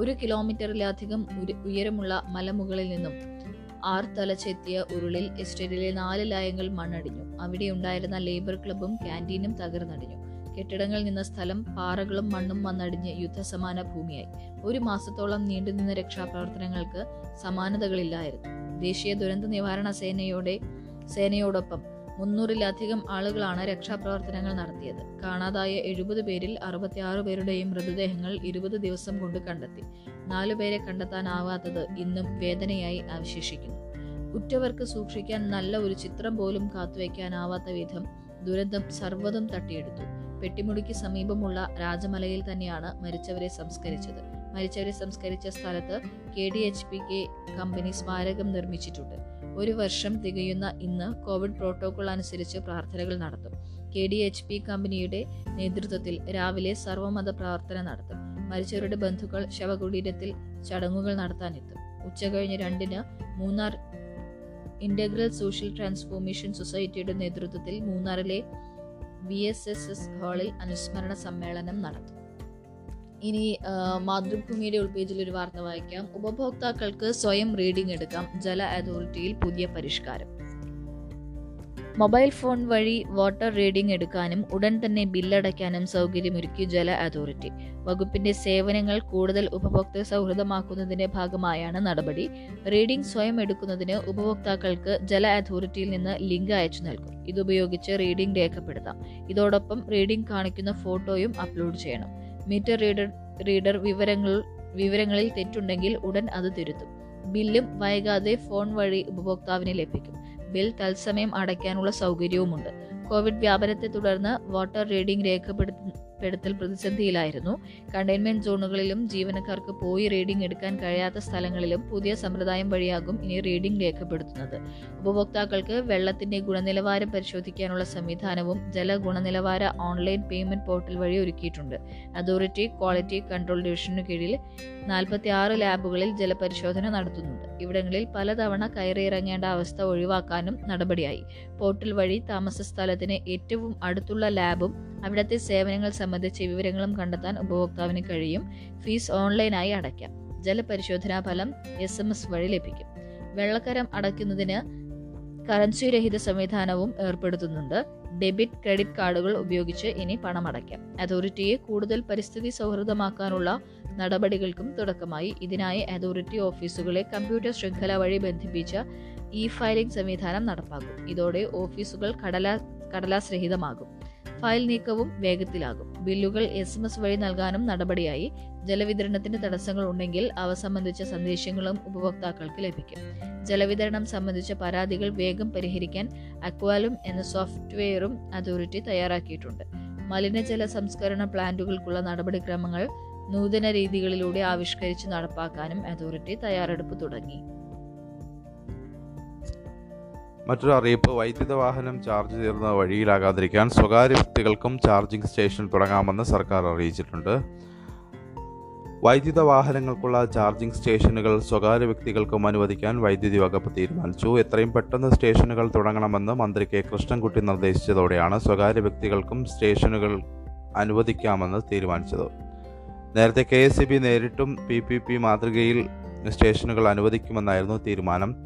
ഒരു കിലോമീറ്ററിലധികം ഉയരമുള്ള മലമുകളിൽ നിന്നും ആർ തലച്ചെത്തിയ ഉരുളിൽ എസ്റ്റേറ്റിലെ നാല് ലയങ്ങൾ മണ്ണടിഞ്ഞു. അവിടെ ഉണ്ടായിരുന്ന ലേബർ ക്ലബും ക്യാന്റീനും തകർന്നടിഞ്ഞു. കെട്ടിടങ്ങളിൽ നിന്ന സ്ഥലം പാറകളും മണ്ണും വന്നടിഞ്ഞ് യുദ്ധസമാന ഭൂമിയായി. ഒരു മാസത്തോളം നീണ്ടുനിന്ന രക്ഷാപ്രവർത്തനങ്ങൾക്ക് സമാനതകളില്ലായിരുന്നു. ദേശീയ ദുരന്ത നിവാരണ സേനയോടെ സേനയോടൊപ്പം മുന്നൂറിലധികം ആളുകളാണ് രക്ഷാപ്രവർത്തനങ്ങൾ നടത്തിയത്. കാണാതായ എഴുപത് പേരിൽ അറുപത്തിയാറ് പേരുടെയും മൃതദേഹങ്ങൾ ഇരുപത് ദിവസം കൊണ്ട് കണ്ടെത്തി. നാലുപേരെ കണ്ടെത്താനാവാത്തത് ഇന്നും വേദനയായി അവശേഷിക്കുന്നു. ഉറ്റവർക്ക് സൂക്ഷിക്കാൻ നല്ല ഒരു ചിത്രം പോലും കാത്തുവയ്ക്കാനാവാത്ത വിധം ദുരന്തം സർവതും തട്ടിയെടുത്തു. പെട്ടിമുടിക്ക് സമീപമുള്ള രാജമലയിൽ തന്നെയാണ് മരിച്ചവരെ സംസ്കരിച്ചത്. മരിച്ചവരെ സംസ്കരിച്ച സ്ഥലത്ത് K D H P K company സ്മാരകം നിർമ്മിച്ചിട്ടുണ്ട്. ഒരു വർഷം തികയുന്ന ഇന്ന് കോവിഡ് പ്രോട്ടോകോൾ അനുസരിച്ച് പ്രാർത്ഥനകൾ നടത്തും. കെ ഡി എച്ച് പി കമ്പനിയുടെ നേതൃത്വത്തിൽ രാവിലെ സർവമത പ്രാർത്ഥന നടത്തും. മരിച്ചവരുടെ ബന്ധുക്കൾ ശവകുടീരത്തിൽ ചടങ്ങുകൾ നടത്താനെത്തും. ഉച്ചകഴിഞ്ഞ് രണ്ടിന് മൂന്നാർ ഇന്റഗ്രൽ സോഷ്യൽ ട്രാൻസ്ഫോർമേഷൻ സൊസൈറ്റിയുടെ നേതൃത്വത്തിൽ മൂന്നാറിലെ വി എസ് എസ് എസ് ഹാളിൽ അനുസ്മരണ സമ്മേളനം നടത്തും. ഇനി മാതൃഭൂമിയുടെ ഉൾപേജിൽ ഒരു വാർത്ത വായിക്കാം. ഉപഭോക്താക്കൾക്ക് സ്വയം റീഡിംഗ് എടുക്കാം. ജല അതോറിറ്റിയിൽ പുതിയ പരിഷ്കാരം. മൊബൈൽ ഫോൺ വഴി വാട്ടർ റീഡിംഗ് എടുക്കാനും ഉടൻ തന്നെ ബില്ലടയ്ക്കാനും സൗകര്യമൊരുക്കി ജല അതോറിറ്റി. വകുപ്പിന്റെ സേവനങ്ങൾ കൂടുതൽ ഉപഭോക്തൃ സൗഹൃദമാക്കുന്നതിന്റെ ഭാഗമായാണ് നടപടി. റീഡിംഗ് സ്വയം എടുക്കുന്നതിന് ഉപഭോക്താക്കൾക്ക് ജല അതോറിറ്റിയിൽ നിന്ന് ലിങ്ക് അയച്ചു നൽകും. ഇതുപയോഗിച്ച് റീഡിംഗ് രേഖപ്പെടുത്താം. ഇതോടൊപ്പം റീഡിംഗ് കാണിക്കുന്ന ഫോട്ടോയും അപ്ലോഡ് ചെയ്യണം. മീറ്റർ റീഡർ റീഡർ വിവരങ്ങൾ വിവരങ്ങളിൽ തെറ്റുണ്ടെങ്കിൽ ഉടൻ അത് തിരുത്തും. ബില്ലും വൈകാതെ ഫോൺ വഴി ഉപഭോക്താവിന് ലഭിക്കും. ബിൽ തത്സമയം അടയ്ക്കാനുള്ള സൗകര്യവുമുണ്ട്. കോവിഡ് വ്യാപനത്തെ തുടർന്ന് വാട്ടർ റീഡിംഗ് രേഖപ്പെടുത്തൽ പ്രതിസന്ധിയിലായിരുന്നു. കണ്ടെയ്ൻമെന്റ് സോണുകളിലും ജീവനക്കാർക്ക് പോയി റീഡിംഗ് എടുക്കാൻ കഴിയാത്ത സ്ഥലങ്ങളിലും പുതിയ സമ്പ്രദായം വഴിയാകും ഇനി റീഡിംഗ് രേഖപ്പെടുത്തുന്നത്. ഉപഭോക്താക്കൾക്ക് വെള്ളത്തിന്റെ ഗുണനിലവാരം പരിശോധിക്കാനുള്ള സംവിധാനവും ജല ഗുണനിലവാര ഓൺലൈൻ പേയ്മെന്റ് പോർട്ടൽ വഴി ഒരുക്കിയിട്ടുണ്ട്. അതോറിറ്റി ക്വാളിറ്റി കൺട്രോൾ ഡിവിഷനു കീഴിൽ നാൽപ്പത്തി ആറ് ലാബുകളിൽ ജലപരിശോധന നടത്തുന്നുണ്ട്. ഇവിടങ്ങളിൽ പലതവണ കയറിയിറങ്ങേണ്ട അവസ്ഥ ഒഴിവാക്കാനും നടപടിയായി. പോർട്ടൽ വഴി താമസ സ്ഥലത്തിന് ഏറ്റവും അടുത്തുള്ള ലാബും അവിടുത്തെ സേവനങ്ങൾ സംബന്ധിച്ച വിവരങ്ങളും കണ്ടെത്താൻ ഉപഭോക്താവിന് കഴിയും. ഫീസ് ഓൺലൈനായി അടയ്ക്കാം. ജലപരിശോധനാ ഫലം എസ് എം എസ് വഴി ലഭിക്കും. വെള്ളക്കരം അടയ്ക്കുന്നതിന് കറൻസി രഹിത സംവിധാനവും ഏർപ്പെടുത്തുന്നുണ്ട്. ഡെബിറ്റ് ക്രെഡിറ്റ് കാർഡുകൾ ഉപയോഗിച്ച് ഇനി പണമടയ്ക്കാം അതോറിറ്റിയെ കൂടുതൽ പരിസ്ഥിതി സൗഹൃദമാക്കാനുള്ള നടപടികൾക്കും തുടക്കമായി. ഇതിനായി അതോറിറ്റി ഓഫീസുകളെ കമ്പ്യൂട്ടർ ശൃംഖല വഴി ബന്ധിപ്പിച്ച ഇ ഫയലിംഗ് സംവിധാനം നടപ്പാക്കും. ഇതോടെ ഓഫീസുകൾ കടലാ കടലാസ് രഹിതമാകും ഫയൽ നീക്കവും വേഗത്തിലാകും. ബില്ലുകൾ എസ് എം എസ് വഴി നൽകാനും നടപടിയായി. ജലവിതരണത്തിന്റെ തടസ്സങ്ങൾ ഉണ്ടെങ്കിൽ അവ സംബന്ധിച്ച സന്ദേശങ്ങളും ഉപഭോക്താക്കൾക്ക് ലഭിക്കും. ജലവിതരണം സംബന്ധിച്ച പരാതികൾ വേഗം പരിഹരിക്കാൻ അക്വാലും എന്ന സോഫ്റ്റ്വെയറും അതോറിറ്റി തയ്യാറാക്കിയിട്ടുണ്ട്. മലിനജല സംസ്കരണ പ്ലാന്റുകൾക്കുള്ള നടപടിക്രമങ്ങൾ നൂതന രീതികളിലൂടെ ആവിഷ്കരിച്ച് നടപ്പാക്കാനും അതോറിറ്റി തയ്യാറെടുപ്പ് തുടങ്ങി. മറ്റൊരു അറിയിപ്പ് വൈദ്യുത വാഹനം ചാർജ് തീർന്ന വഴിയിലാകാതിരിക്കാൻ സ്വകാര്യ വ്യക്തികൾക്കും ചാർജിംഗ് സ്റ്റേഷൻ തുടങ്ങാമെന്ന് സർക്കാർ അറിയിച്ചിട്ടുണ്ട്. വൈദ്യുത വാഹനങ്ങൾക്കുള്ള ചാർജിംഗ് സ്റ്റേഷനുകൾ സ്വകാര്യ വ്യക്തികൾക്കും അനുവദിക്കാൻ വൈദ്യുതി വകുപ്പ് തീരുമാനിച്ചു. എത്രയും പെട്ടെന്ന് സ്റ്റേഷനുകൾ തുടങ്ങണമെന്ന് മന്ത്രി കെ. കൃഷ്ണൻകുട്ടി നിർദ്ദേശിച്ചതോടെയാണ് സ്വകാര്യ വ്യക്തികൾക്കും സ്റ്റേഷനുകൾ അനുവദിക്കാമെന്ന് തീരുമാനിച്ചത്. നേരത്തെ കെ. എസ്. നേരിട്ടും പി. പി. പി മാതൃകയിൽ സ്റ്റേഷനുകൾ അനുവദിക്കുമെന്നായിരുന്നു തീരുമാനം.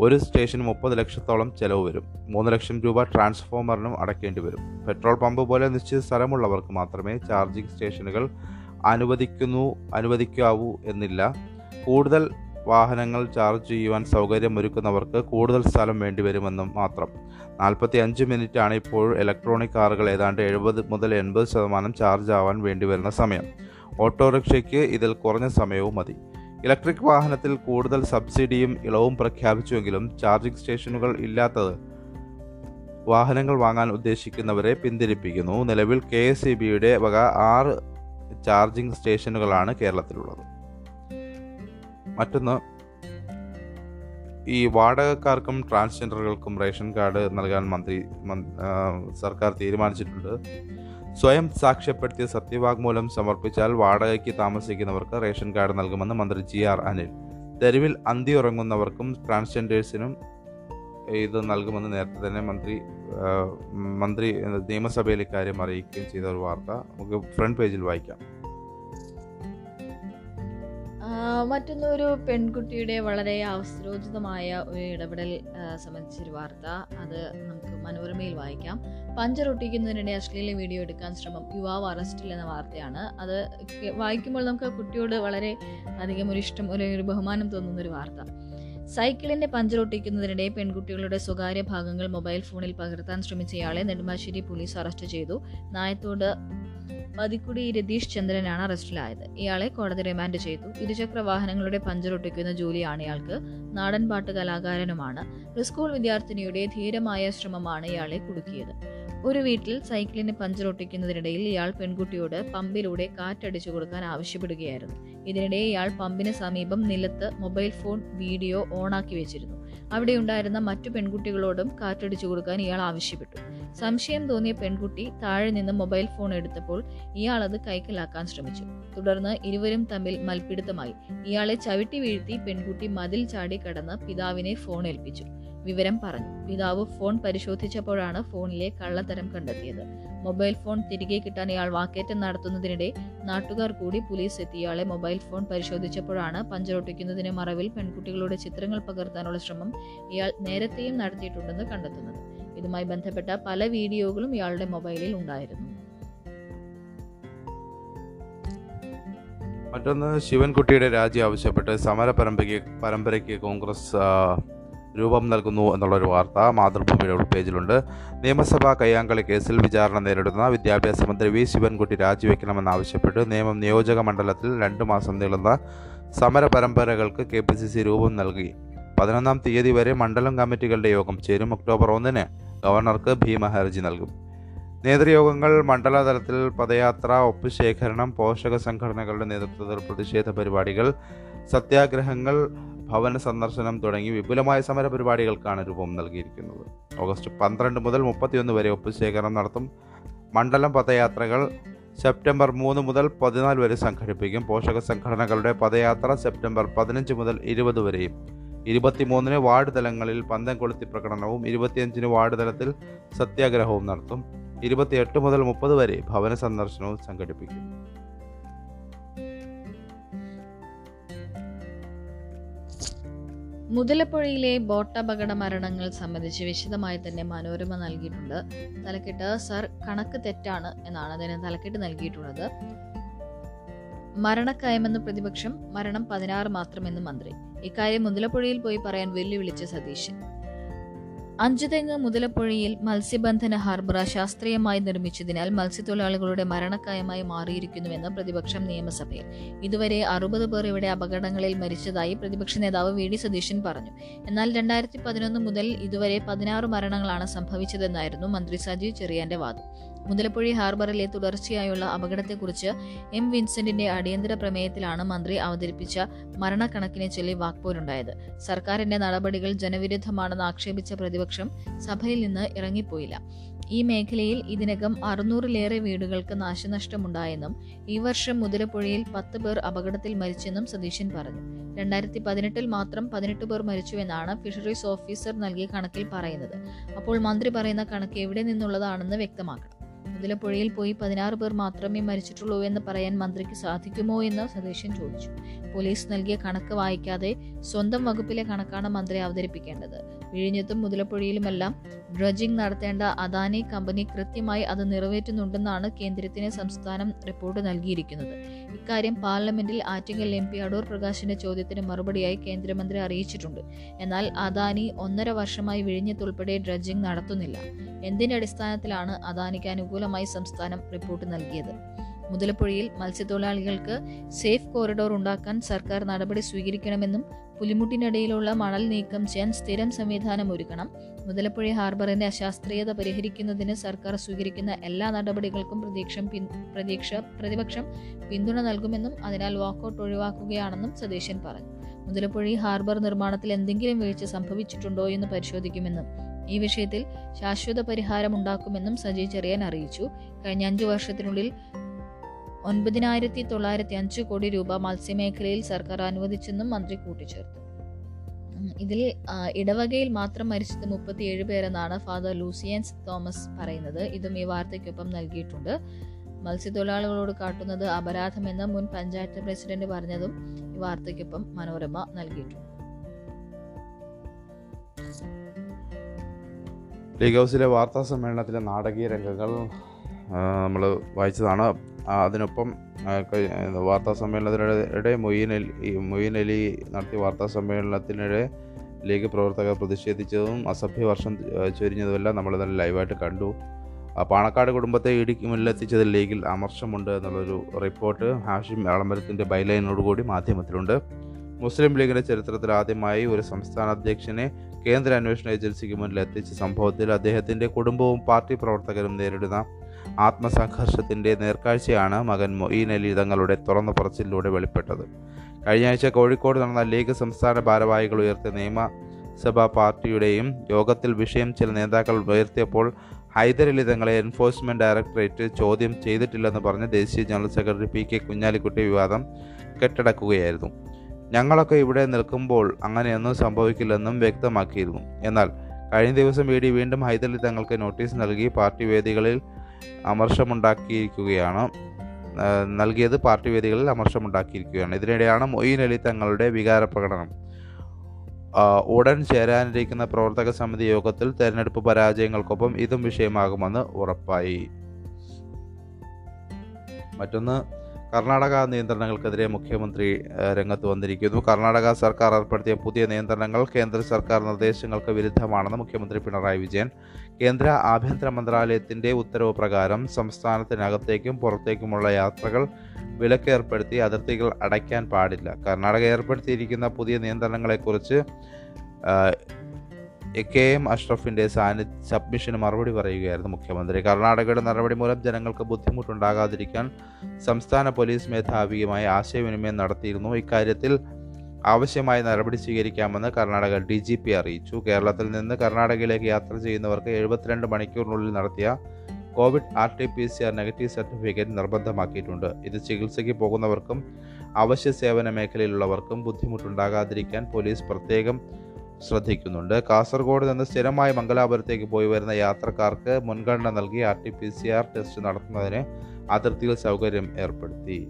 ഒരു സ്റ്റേഷന് മുപ്പത് ലക്ഷത്തോളം ചെലവ് വരും. മൂന്ന് ലക്ഷം രൂപ ട്രാൻസ്ഫോമറിനും അടയ്ക്കേണ്ടി വരും. പെട്രോൾ പമ്പ് പോലെ നിശ്ചിത സ്ഥലമുള്ളവർക്ക് മാത്രമേ ചാർജിംഗ് സ്റ്റേഷനുകൾ അനുവദിക്കുന്നു അനുവദിക്കാവൂ എന്നില്ല. കൂടുതൽ വാഹനങ്ങൾ ചാർജ് ചെയ്യുവാൻ സൗകര്യമൊരുക്കുന്നവർക്ക് കൂടുതൽ സ്ഥലം വേണ്ടിവരുമെന്നും മാത്രം. നാൽപ്പത്തി അഞ്ച് മിനിറ്റാണ് ഇപ്പോൾ ഇലക്ട്രോണിക് കാറുകൾ ഏതാണ്ട് എഴുപത് മുതൽ എൺപത് ശതമാനം ചാർജ് ആവാൻ വേണ്ടിവരുന്ന സമയം. ഓട്ടോറിക്ഷയ്ക്ക് ഇതിൽ കുറഞ്ഞ സമയവും മതി. ഇലക്ട്രിക് വാഹനത്തിൽ കൂടുതൽ സബ്സിഡിയും ഇളവും പ്രഖ്യാപിച്ചുവെങ്കിലും ചാർജിംഗ് സ്റ്റേഷനുകൾ ഇല്ലാത്തത് വാഹനങ്ങൾ വാങ്ങാൻ ഉദ്ദേശിക്കുന്നവരെ പിന്തിരിപ്പിക്കുന്നു. നിലവിൽ കെ എസ് ഇ ബിയുടെ വക ആറ് ചാർജിംഗ് സ്റ്റേഷനുകളാണ് കേരളത്തിലുള്ളത്. മറ്റൊന്ന് ഈ വാടകക്കാർക്കും ട്രാൻസ്ജെൻഡറുകൾക്കും റേഷൻ കാർഡ് നൽകാൻ മന്ത്രി സർക്കാർ തീരുമാനിച്ചിട്ടുണ്ട്. സ്വയം സാക്ഷ്യപ്പെടുത്തിയ സത്യവാഗ്മൂലം സമർപ്പിച്ചാൽ വാടകയ്ക്ക് താമസിക്കുന്നവർക്ക് റേഷൻ കാർഡ് നൽകുമെന്ന് മന്ത്രി ജി ആർ അനിൽ. തെരുവിൽ അന്തി ഉറങ്ങുന്നവർക്കും ട്രാൻസ്ജെൻഡേഴ്സിനും ഇത് നൽകുമെന്ന് നേരത്തെ തന്നെ മന്ത്രി മന്ത്രി നിയമസഭയിൽ ഇക്കാര്യം അറിയിക്കുകയും ചെയ്ത ഒരു വാർത്ത നമുക്ക് ഫ്രണ്ട് പേജിൽ വായിക്കാം. മറ്റൊന്നൊരു പെൺകുട്ടിയുടെ വളരെ അവസരോചിതമായ ഒരു ഇടപെടൽ സംബന്ധിച്ചൊരു വാർത്ത. അത് നമുക്ക് മനോരമയിൽ വായിക്കാം. പഞ്ചർ ഒട്ടിക്കുന്നതിനിടെ അശ്ലീല വീഡിയോ എടുക്കാൻ ശ്രമം യുവാവ് അറസ്റ്റിൽ എന്ന വാർത്തയാണ്. അത് വായിക്കുമ്പോൾ നമുക്ക് കുട്ടിയോട് വളരെ അധികം ഒരു ഇഷ്ടം ഒരു ബഹുമാനം തോന്നുന്ന ഒരു വാർത്ത. സൈക്കിളിന്റെ പഞ്ചർ ഒട്ടിക്കുന്നതിനിടെ പെൺകുട്ടികളുടെ സ്വകാര്യ ഭാഗങ്ങൾ മൊബൈൽ ഫോണിൽ പകർത്താൻ ശ്രമിച്ചയാളെ നെടുമ്പാശ്ശേരി പോലീസ് അറസ്റ്റ് ചെയ്തു. നായത്തോട് പതിക്കുടി രതീഷ് ചന്ദ്രനാണ് അറസ്റ്റിലായത്. ഇയാളെ കോടതി റിമാൻഡ് ചെയ്തു. ഇരുചക്ര വാഹനങ്ങളുടെ പഞ്ചർ ഒട്ടിക്കുന്ന ജോലിയാണ് ഇയാൾക്ക്. നാടൻ പാട്ട് കലാകാരനുമാണ്. സ്കൂൾ വിദ്യാർത്ഥിനിയുടെ ധീരമായ ശ്രമമാണ് ഇയാളെ കുടുക്കിയത്. ഒരു വീട്ടിൽ സൈക്കിളിന് പഞ്ചർ ഒട്ടിക്കുന്നതിനിടയിൽ ഇയാൾ പെൺകുട്ടിയോട് പമ്പിലൂടെ കാറ്റടിച്ചു കൊടുക്കാൻ ആവശ്യപ്പെടുകയായിരുന്നു. ഇതിനിടെ ഇയാൾ പമ്പിന് സമീപം നിലത്ത് മൊബൈൽ ഫോൺ വീഡിയോ ഓണാക്കി വെച്ചിരുന്നു. അവിടെ ഉണ്ടായിരുന്ന മറ്റു പെൺകുട്ടികളോടും കാറ്റടിച്ചു കൊടുക്കാൻ ഇയാൾ ആവശ്യപ്പെട്ടു. സംശയം തോന്നിയ പെൺകുട്ടി താഴെ നിന്ന് മൊബൈൽ ഫോൺ എടുത്തപ്പോൾ ഇയാൾ അത് കൈക്കലാക്കാൻ ശ്രമിച്ചു. തുടർന്ന് ഇരുവരും തമ്മിൽ മൽപ്പിടുത്തമായി. ഇയാളെ ചവിട്ടി വീഴ്ത്തി പെൺകുട്ടി മതിൽ ചാടി കടന്ന് പിതാവിനെ ഫോൺ ഏൽപ്പിച്ചു. വിവരം പറഞ്ഞു. പിതാവ് ഫോൺ പരിശോധിച്ചപ്പോഴാണ് ഫോണിലെ കള്ളത്തരം കണ്ടെത്തിയത്. മൊബൈൽ ഫോൺ തിരികെ കിട്ടാൻ ഇയാൾ വാക്കേറ്റം നടത്തുന്നതിനിടെ നാട്ടുകാർ കൂടി പോലീസ് എത്തി. ഇയാളെ മൊബൈൽ ഫോൺ പരിശോധിച്ചപ്പോഴാണ് പഞ്ചറൊട്ടിക്കുന്നതിന് മറവിൽ പെൺകുട്ടികളുടെ ചിത്രങ്ങൾ പകർത്താനുള്ള ശ്രമം ഇയാൾ നേരത്തെയും നടത്തിയിട്ടുണ്ടെന്ന് കണ്ടെത്തുന്നത്. ഇതുമായി ബന്ധപ്പെട്ട പല വീഡിയോകളും ഇയാളുടെ മൊബൈലിൽ ഉണ്ടായിരുന്നു. മറ്റൊന്ന് ശിവൻകുട്ടിയുടെ രാജി ആവശ്യപ്പെട്ട് സമര പരമ്പരയ്ക്ക് പരമ്പരയ്ക്ക് കോൺഗ്രസ് രൂപം നൽകുന്നു എന്നുള്ളൊരു വാർത്ത മാതൃഭൂമിയുടെ ഉൾപേജിലുണ്ട് നിയമസഭാ കയ്യാങ്കളി കേസിൽ വിചാരണ നേരിടുന്ന വിദ്യാഭ്യാസ മന്ത്രി വി. ശിവൻകുട്ടി രാജിവെക്കണമെന്നാവശ്യപ്പെട്ട് നിയമം നിയോജക മണ്ഡലത്തിൽ രണ്ട് മാസം നീളുന്ന സമര പരമ്പരകൾക്ക് കെ പി സി സി രൂപം നൽകി. പതിനൊന്നാം തീയതി വരെ മണ്ഡലം കമ്മിറ്റികളുടെ യോഗം ചേരും. ഒക്ടോബർ ഒന്നിന് ഗവർണർക്ക് ഭീമ ഹർജി നൽകും. നേതൃയോഗങ്ങൾ മണ്ഡലതലത്തിൽ പദയാത്ര ഒപ്പുശേഖരണം പോഷക സംഘടനകളുടെ നേതൃത്വത്തിൽ പ്രതിഷേധ പരിപാടികൾ സത്യാഗ്രഹങ്ങൾ ഭവന സന്ദർശനം തുടങ്ങി വിപുലമായ സമര പരിപാടികൾക്കാണ് രൂപം നൽകിയിരിക്കുന്നത്. ഓഗസ്റ്റ് പന്ത്രണ്ട് മുതൽ മുപ്പത്തിയൊന്ന് വരെ ഒപ്പുശേഖരണം നടത്തും. മണ്ഡലം പദയാത്രകൾ സെപ്റ്റംബർ മൂന്ന് മുതൽ പതിനാല് വരെ സംഘടിപ്പിക്കും. പോഷക സംഘടനകളുടെ പദയാത്ര സെപ്റ്റംബർ പതിനഞ്ച് മുതൽ ഇരുപത് വരെയും. ഇരുപത്തിമൂന്നിന് വാർഡ് തലങ്ങളിൽ പന്തം കൊളുത്തി പ്രകടനവും ഇരുപത്തിയഞ്ചിന് വാർഡ് തലത്തിൽ സത്യാഗ്രഹവും നടത്തും. ഇരുപത്തിയെട്ട് മുതൽ മുപ്പത് വരെ ഭവന സന്ദർശനവും സംഘടിപ്പിക്കും. മുതലപ്പുഴയിലെ ബോട്ടപകട മരണങ്ങൾ സംബന്ധിച്ച് വിശദമായി തന്നെ മനോരമ നൽകിയിട്ടുണ്ട്. തലക്കെട്ട് സർ കണക്ക് തെറ്റാണ് എന്നാണ് അതിന് തലക്കെട്ട് നൽകിയിട്ടുള്ളത്. മരണക്കയമെന്ന് പ്രതിപക്ഷം മരണം പതിനാറ് മാത്രമെന്ന് മന്ത്രി. ഇക്കാര്യം മുതലപ്പുഴയിൽ പോയി പറയാൻ വെല്ലുവിളിച്ച സതീശൻ. അഞ്ചുതെങ്ങ് മുതലപ്പുഴയിൽ മത്സ്യബന്ധന ഹാർബർ ശാസ്ത്രീയമായി നിർമ്മിച്ചതിനാൽ മത്സ്യത്തൊഴിലാളികളുടെ മരണക്കായമായി മാറിയിരിക്കുന്നുവെന്ന് പ്രതിപക്ഷം നിയമസഭയിൽ. ഇതുവരെ അറുപത് പേർ ഇവിടെ അപകടങ്ങളിൽ മരിച്ചതായി പ്രതിപക്ഷ നേതാവ് വി ഡി സതീശൻ പറഞ്ഞു. എന്നാൽ രണ്ടായിരത്തി പതിനൊന്ന് മുതൽ ഇതുവരെ പതിനാറ് മരണങ്ങളാണ് സംഭവിച്ചതെന്നായിരുന്നു മന്ത്രി സജി ചെറിയാന്റെ വാദം. മുതലപ്പുഴി ഹാർബറിലെ തുടർച്ചയായുള്ള അപകടത്തെക്കുറിച്ച് എം വിൻസെന്റിന്റെ അടിയന്തര പ്രമേയത്തിലാണ് മന്ത്രി അവതരിപ്പിച്ച മരണക്കണക്കിനെ ചൊല്ലി വാക്പോലുണ്ടായത്. സർക്കാരിന്റെ നടപടികൾ ജനവിരുദ്ധമാണെന്ന് ആക്ഷേപിച്ച പ്രതിപക്ഷം സഭയിൽ നിന്ന് ഇറങ്ങിപ്പോയില്ല. ഈ മേഖലയിൽ ഇതിനകം അറുന്നൂറിലേറെ വീടുകൾക്ക് നാശനഷ്ടമുണ്ടായെന്നും ഈ വർഷം മുതലപ്പുഴയിൽ പത്ത് പേർ അപകടത്തിൽ മരിച്ചെന്നും സതീശൻ പറഞ്ഞു. രണ്ടായിരത്തി പതിനെട്ടിൽ മാത്രം പതിനെട്ട് പേർ മരിച്ചുവെന്നാണ് ഫിഷറീസ് ഓഫീസർ നൽകിയ കണക്കിൽ പറയുന്നത്. അപ്പോൾ മന്ത്രി പറയുന്ന കണക്ക് എവിടെ നിന്നുള്ളതാണെന്ന് വ്യക്തമാക്കണം. മുതലപ്പുഴയിൽ പോയി പതിനാറ് പേർ മാത്രമേ മരിച്ചിട്ടുള്ളൂ എന്ന് പറയാൻ മന്ത്രിക്ക് സാധിക്കുമോ എന്ന് സതീശൻ ചോദിച്ചു. പോലീസ് നൽകിയ കണക്ക് വായിക്കാതെ സ്വന്തം വകുപ്പിലെ കണക്കാണ് മന്ത്രി അവതരിപ്പിക്കേണ്ടത്. വിഴിഞ്ഞത്തും മുതലപ്പുഴയിലുമെല്ലാം ഡ്രജിംഗ് നടത്തേണ്ട അദാനി കമ്പനി കൃത്യമായി അത് നിറവേറ്റുന്നുണ്ടെന്നാണ് കേന്ദ്രത്തിന് സംസ്ഥാനം റിപ്പോർട്ട് നൽകിയിരിക്കുന്നത്. ഇക്കാര്യം പാർലമെന്റിൽ ആറ്റിങ്ങൽ എം പി അടൂർ പ്രകാശിന്റെ ചോദ്യത്തിന് മറുപടിയായി കേന്ദ്രമന്ത്രി അറിയിച്ചിട്ടുണ്ട്. എന്നാൽ അദാനി ഒന്നര വർഷമായി വിഴിഞ്ഞത്തുൾപ്പെടെ ഡ്രഡ്ജിംഗ് നടത്തുന്നില്ല. എന്തിന്റെ അടിസ്ഥാനത്തിലാണ് അദാനിക്ക് അനുകൂലമായി സംസ്ഥാനം റിപ്പോർട്ട് നൽകിയത്? മുതലപ്പുഴയിൽ മത്സ്യത്തൊഴിലാളികൾക്ക് സേഫ് കോറിഡോർ ഉണ്ടാക്കാൻ സർക്കാർ നടപടി സ്വീകരിക്കണമെന്നും പുലിമുട്ടിനിടയിലുള്ള മണൽ നീക്കം ചെയ്യാൻ സ്ഥിരം സംവിധാനം ഒരുക്കണം. മുതലപ്പുഴ ഹാർബറിന്റെ അശാസ്ത്രീയത പരിഹരിക്കുന്നതിന് സർക്കാർ സ്വീകരിക്കുന്ന എല്ലാ നടപടികൾക്കും പ്രതീക്ഷം പ്രതീക്ഷ പ്രതിപക്ഷം പിന്തുണ നൽകുമെന്നും അതിനാൽ വാക്കൌട്ട് ഒഴിവാക്കുകയാണെന്നും സതീശൻ പറഞ്ഞു. മുതലപ്പുഴ ഹാർബർ നിർമ്മാണത്തിൽ എന്തെങ്കിലും വീഴ്ച സംഭവിച്ചിട്ടുണ്ടോ എന്ന് പരിശോധിക്കുമെന്നും ഈ വിഷയത്തിൽ ശാശ്വത പരിഹാരം ഉണ്ടാക്കുമെന്നും സജി ചെറിയാൻ അറിയിച്ചു. കഴിഞ്ഞ അഞ്ചു വർഷത്തിനുള്ളിൽ ഒൻപതിനായിരത്തി തൊള്ളായിരത്തി അഞ്ച് കോടി രൂപ മത്സ്യമേഖലയിൽ സർക്കാർ അനുവദിച്ചെന്നും മന്ത്രി കൂട്ടിച്ചേർത്തു. ഇതിൽ ഇടവകയിൽ മാത്രം മരിച്ചത് മുപ്പത്തിയേഴ് പേരെന്നാണ് ഫാദർ ലൂസിയൻസ് തോമസ് പറയുന്നത്. ഇതും ഈ വാർത്തയ്ക്കൊപ്പം നൽകിയിട്ടുണ്ട്. മത്സ്യത്തൊഴിലാളികളോട് കാട്ടുന്നത് അപരാധമെന്ന് മുൻ പഞ്ചായത്ത് പ്രസിഡന്റ് പറഞ്ഞതും ഈ വാർത്തയ്ക്കൊപ്പം മനോരമ നൽകിയിട്ടുണ്ട്. ലീഗ് ഹൗസിലെ വാർത്താ സമ്മേളനത്തിലെ നാടകീയ രംഗങ്ങൾ നമ്മൾ വായിച്ചതാണ്. അതിനൊപ്പം വാർത്താ സമ്മേളനത്തിനിടെ മൊയ്യൻ അലി മൊയ്യൻ അലി നടത്തിയ വാർത്താ സമ്മേളനത്തിനിടെ ലീഗ് പ്രവർത്തകർ പ്രതിഷേധിച്ചതും അസഭ്യ വർഷം ചൊരിഞ്ഞതുമെല്ലാം നമ്മൾ തന്നെ ലൈവായിട്ട് കണ്ടു. പാണക്കാട് കുടുംബത്തെ ഇടുക്കി മുന്നിലെത്തിച്ചതിൽ ലീഗിൽ അമർഷമുണ്ട് എന്നുള്ളൊരു റിപ്പോർട്ട് ഹാഷിം എളമരത്തിന്റെ ബൈലൈനോടുകൂടി മാധ്യമത്തിലുണ്ട്. മുസ്ലിം ലീഗിന്റെ ചരിത്രത്തിൽ ആദ്യമായി ഒരു സംസ്ഥാന അധ്യക്ഷനെ കേന്ദ്ര അന്വേഷണ ഏജൻസിക്ക് മുന്നിൽ എത്തിച്ച സംഭവത്തിൽ അദ്ദേഹത്തിന്റെ കുടുംബവും പാർട്ടി പ്രവർത്തകരും നേരിടുന്ന ആത്മസംഘർഷത്തിന്റെ നേർക്കാഴ്ചയാണ് മകൻ മൊയ്ൻ അലി തങ്ങളുടെ തുറന്ന പറച്ചിലൂടെ വെളിപ്പെട്ടത്. കഴിഞ്ഞ ആഴ്ച കോഴിക്കോട് നടന്ന ലീഗ് സംസ്ഥാന ഭാരവാഹികൾ ഉയർത്തിയ നിയമസഭാ പാർട്ടിയുടെയും യോഗത്തിൽ വിഷയം ചില നേതാക്കൾ ഉയർത്തിയപ്പോൾ ഹൈദരലി തങ്ങളെ എൻഫോഴ്സ്മെന്റ് ഡയറക്ടറേറ്റ് ചോദ്യം ചെയ്തിട്ടില്ലെന്ന് പറഞ്ഞ് ദേശീയ general secretary P K Kunhalikutty വിവാദം കെട്ടടക്കുകയായിരുന്നു. ഞങ്ങളൊക്കെ ഇവിടെ നിൽക്കുമ്പോൾ അങ്ങനെയൊന്നും സംഭവിക്കില്ലെന്നും വ്യക്തമാക്കിയിരുന്നു. എന്നാൽ കഴിഞ്ഞ ദിവസം ഇ ഡി വീണ്ടും ഹൈദരലി തങ്ങൾക്ക് നോട്ടീസ് നൽകി പാർട്ടി വേദികളിൽ അമർഷമുണ്ടാക്കിയിരിക്കുകയാണ്. നൽകിയത് പാർട്ടി വേദികളിൽ അമർഷമുണ്ടാക്കിയിരിക്കുകയാണ്. ഇതിനിടെയാണ് മൊയ്ൻ അലി തങ്ങളുടെ വികാര പ്രകടനം ഉടൻ ചേരാനിരിക്കുന്ന പ്രവർത്തക സമിതി യോഗത്തിൽ തെരഞ്ഞെടുപ്പ് പരാജയങ്ങൾക്കൊപ്പം ഇതും വിഷയമാകുമെന്ന് ഉറപ്പായി. മറ്റൊന്ന് കർണാടക നിയന്ത്രണങ്ങൾക്കെതിരെ മുഖ്യമന്ത്രി രംഗത്ത് വന്നിരിക്കുന്നു. കർണാടക സർക്കാർ ഏർപ്പെടുത്തിയ പുതിയ നിയന്ത്രണങ്ങൾ കേന്ദ്ര സർക്കാർ നിർദ്ദേശങ്ങൾക്ക് വിരുദ്ധമാണെന്ന് മുഖ്യമന്ത്രി പിണറായി വിജയൻ. കേന്ദ്ര ആഭ്യന്തര മന്ത്രാലയത്തിന്റെ ഉത്തരവ് പ്രകാരം സംസ്ഥാനത്തിനകത്തേക്കും പുറത്തേക്കുമുള്ള യാത്രകൾ വിലക്കേർപ്പെടുത്തി അതിർത്തികൾ അടയ്ക്കാൻ പാടില്ല. കർണാടക ഏർപ്പെടുത്തിയിരിക്കുന്ന പുതിയ നിയന്ത്രണങ്ങളെക്കുറിച്ച് ആ, കെ എം അഷ്റഫിന്റെ സാന്നി സബ്മിഷന് മറുപടി പറയുകയായിരുന്നു മുഖ്യമന്ത്രി. കർണാടകയുടെ നടപടി മൂലം ജനങ്ങൾക്ക് ബുദ്ധിമുട്ടുണ്ടാകാതിരിക്കാൻ സംസ്ഥാന പോലീസ് മേധാവിയുമായി ആശയവിനിമയം നടത്തിയിരുന്നു. ഇക്കാര്യത്തിൽ ആവശ്യമായ നടപടി സ്വീകരിക്കാമെന്ന് കർണാടക ഡി ജി പി അറിയിച്ചു. കേരളത്തിൽ നിന്ന് കർണാടകയിലേക്ക് യാത്ര ചെയ്യുന്നവർക്ക് എഴുപത്തിരണ്ട് മണിക്കൂറിനുള്ളിൽ നടത്തിയ Covid R T P C R negative certificate നിർബന്ധമാക്കിയിട്ടുണ്ട്. ഇത് ചികിത്സയ്ക്ക് പോകുന്നവർക്കും അവശ്യ സേവന മേഖലയിലുള്ളവർക്കും ബുദ്ധിമുട്ടുണ്ടാകാതിരിക്കാൻ പോലീസ് പ്രത്യേകം ശ്രദ്ധിക്കുന്നുണ്ട്. കാസർഗോഡ് നിന്ന് സ്ഥിരമായി മംഗലാപുരത്തേക്ക് പോയി വരുന്ന യാത്രക്കാർക്ക് മുൻഗണന നൽകി R T P C R test നടത്തുന്നതിന് അതിർത്തിയിൽ സൗകര്യം ഏർപ്പെടുത്തി.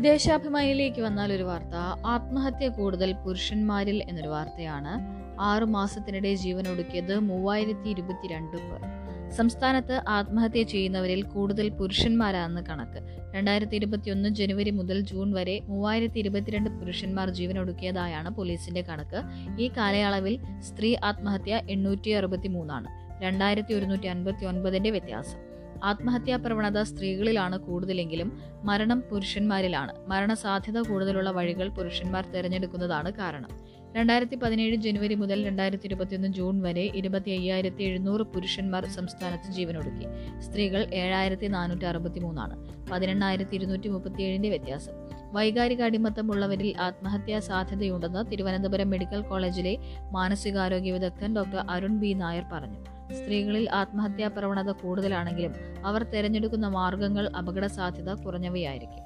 ദേശാഭിമാനിയിലേക്ക് വന്നാൽ ഒരു വാർത്ത ആത്മഹത്യ കൂടുതൽ പുരുഷന്മാരിൽ എന്നൊരു വാർത്തയാണ്. ആറു മാസത്തിനിടെ ജീവനൊടുക്കിയത് മൂവായിരത്തി ഇരുപത്തിരണ്ട് പേർ. സംസ്ഥാനത്ത് ആത്മഹത്യ ചെയ്യുന്നവരിൽ കൂടുതൽ പുരുഷന്മാരാണെന്ന് കണക്ക്. രണ്ടായിരത്തി ഇരുപത്തിയൊന്ന് ജനുവരി മുതൽ ജൂൺ വരെ മൂവായിരത്തി ഇരുപത്തിരണ്ട് പുരുഷന്മാർ ജീവനൊടുക്കിയതായാണ് പോലീസിന്റെ കണക്ക്. ഈ കാലയളവിൽ സ്ത്രീ ആത്മഹത്യ എണ്ണൂറ്റി അറുപത്തി മൂന്നാണ് രണ്ടായിരത്തി ഒരുന്നൂറ്റി അൻപത്തി ഒൻപതിന്റെ വ്യത്യാസം. ആത്മഹത്യാ പ്രവണത സ്ത്രീകളിലാണ് കൂടുതലെങ്കിലും മരണം പുരുഷന്മാരിലാണ്. മരണസാധ്യത കൂടുതലുള്ള വഴികൾ പുരുഷന്മാർ തിരഞ്ഞെടുക്കുന്നതാണ് കാരണം. രണ്ടായിരത്തി പതിനേഴ് ജനുവരി മുതൽ രണ്ടായിരത്തി ഇരുപത്തിയൊന്ന് ജൂൺ വരെ ഇരുപത്തി അയ്യായിരത്തി എഴുന്നൂറ് പുരുഷന്മാർ സംസ്ഥാനത്ത് ജീവനൊടുക്കി. സ്ത്രീകൾ ഏഴായിരത്തി നാനൂറ്റി അറുപത്തി മൂന്നാണ് പതിനെണ്ണായിരത്തി ഇരുന്നൂറ്റി മുപ്പത്തിയേഴിന്റെ വ്യത്യാസം. വൈകാരിക അടിമത്തമുള്ളവരിൽ ആത്മഹത്യാ സാധ്യതയുണ്ടെന്ന് തിരുവനന്തപുരം മെഡിക്കൽ കോളേജിലെ മാനസികാരോഗ്യ വിദഗ്ധൻ ഡോക്ടർ അരുൺ ബി. നായർ പറഞ്ഞു. സ്ത്രീകളിൽ ആത്മഹത്യാ പ്രവണത കൂടുതലാണെങ്കിലും അവർ തിരഞ്ഞെടുക്കുന്ന മാർഗങ്ങൾ അപകട സാധ്യത കുറഞ്ഞവയായിരിക്കും.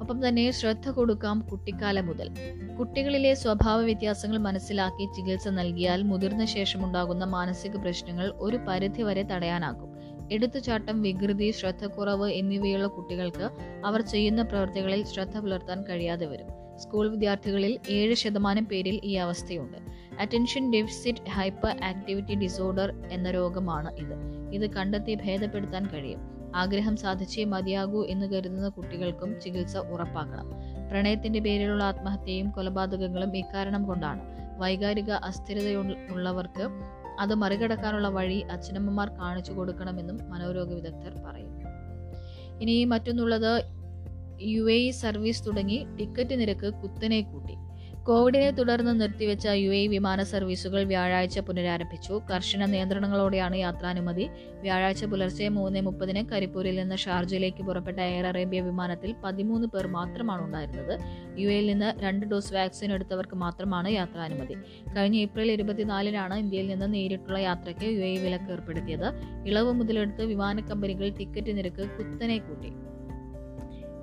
ഒപ്പം തന്നെ ശ്രദ്ധ കൊടുക്കാം കുട്ടിക്കാലം മുതൽ. കുട്ടികളിലെ സ്വഭാവ വ്യത്യാസങ്ങൾ മനസ്സിലാക്കി ചികിത്സ നൽകിയാൽ മുതിർന്ന ശേഷമുണ്ടാകുന്ന മാനസിക പ്രശ്നങ്ങൾ ഒരു പരിധി വരെ തടയാനാകും. എടുത്തുചാട്ടം വികൃതി ശ്രദ്ധക്കുറവ് എന്നിവയുള്ള കുട്ടികൾക്ക് അവർ ചെയ്യുന്ന പ്രവൃത്തികളിൽ ശ്രദ്ധ പുലർത്താൻ കഴിയാതെ വരും. സ്കൂൾ വിദ്യാർത്ഥികളിൽ ഏഴ് ശതമാനം പേരിൽ ഈ അവസ്ഥയുണ്ട്. Attention deficit hyperactivity disorder എന്ന രോഗമാണ് ഇത്. ഇത് കണ്ടെത്തി ഭേദപ്പെടുത്താൻ കഴിയും. ആഗ്രഹം സാധിച്ചേ മതിയാകൂ എന്ന് കരുതുന്ന കുട്ടികൾക്കും ചികിത്സ ഉറപ്പാക്കണം. പ്രണയത്തിന്റെ പേരിലുള്ള ആത്മഹത്യയും കൊലപാതകങ്ങളും ഇക്കാരണം കൊണ്ടാണ്. വൈകാരിക അസ്ഥിരതയുള്ളവർക്ക് അത് മറികടക്കാനുള്ള വഴി അച്ഛനമ്മമാർ കാണിച്ചു കൊടുക്കണമെന്നും മനോരോഗ വിദഗ്ധർ പറയുന്നു. ഇനി മറ്റൊന്നുള്ളത് യു എ സർവീസ് തുടങ്ങി ടിക്കറ്റ് നിരക്ക് കുത്തനെ കൂട്ടി. കോവിഡിനെ തുടർന്ന് നിർത്തിവെച്ച യു എ വിമാന സർവീസുകൾ വ്യാഴാഴ്ച പുനരാരംഭിച്ചു. കർശന നിയന്ത്രണങ്ങളോടെയാണ് യാത്രാനുമതി. വ്യാഴാഴ്ച പുലർച്ചെ മൂന്ന് മുപ്പതിന് കരിപ്പൂരിൽ നിന്ന് ഷാർജയിലേക്ക് പുറപ്പെട്ട എയർ അറേബ്യ വിമാനത്തിൽ പതിമൂന്ന് പേർ മാത്രമാണ് ഉണ്ടായിരുന്നത്. യു എയിൽ നിന്ന് രണ്ട് ഡോസ് വാക്സിൻ എടുത്തവർക്ക് മാത്രമാണ് യാത്രാനുമതി. കഴിഞ്ഞ ഏപ്രിൽ ഇരുപത്തിനാലിനാണ് ഇന്ത്യയിൽ നിന്ന് നേരിട്ടുള്ള യാത്രയ്ക്ക് യു എ വിലക്ക് ഏർപ്പെടുത്തിയത്. ഇളവ് മുതലെടുത്ത് വിമാന കമ്പനികൾ ടിക്കറ്റ് നിരക്ക് കുത്തനെ കൂട്ടി.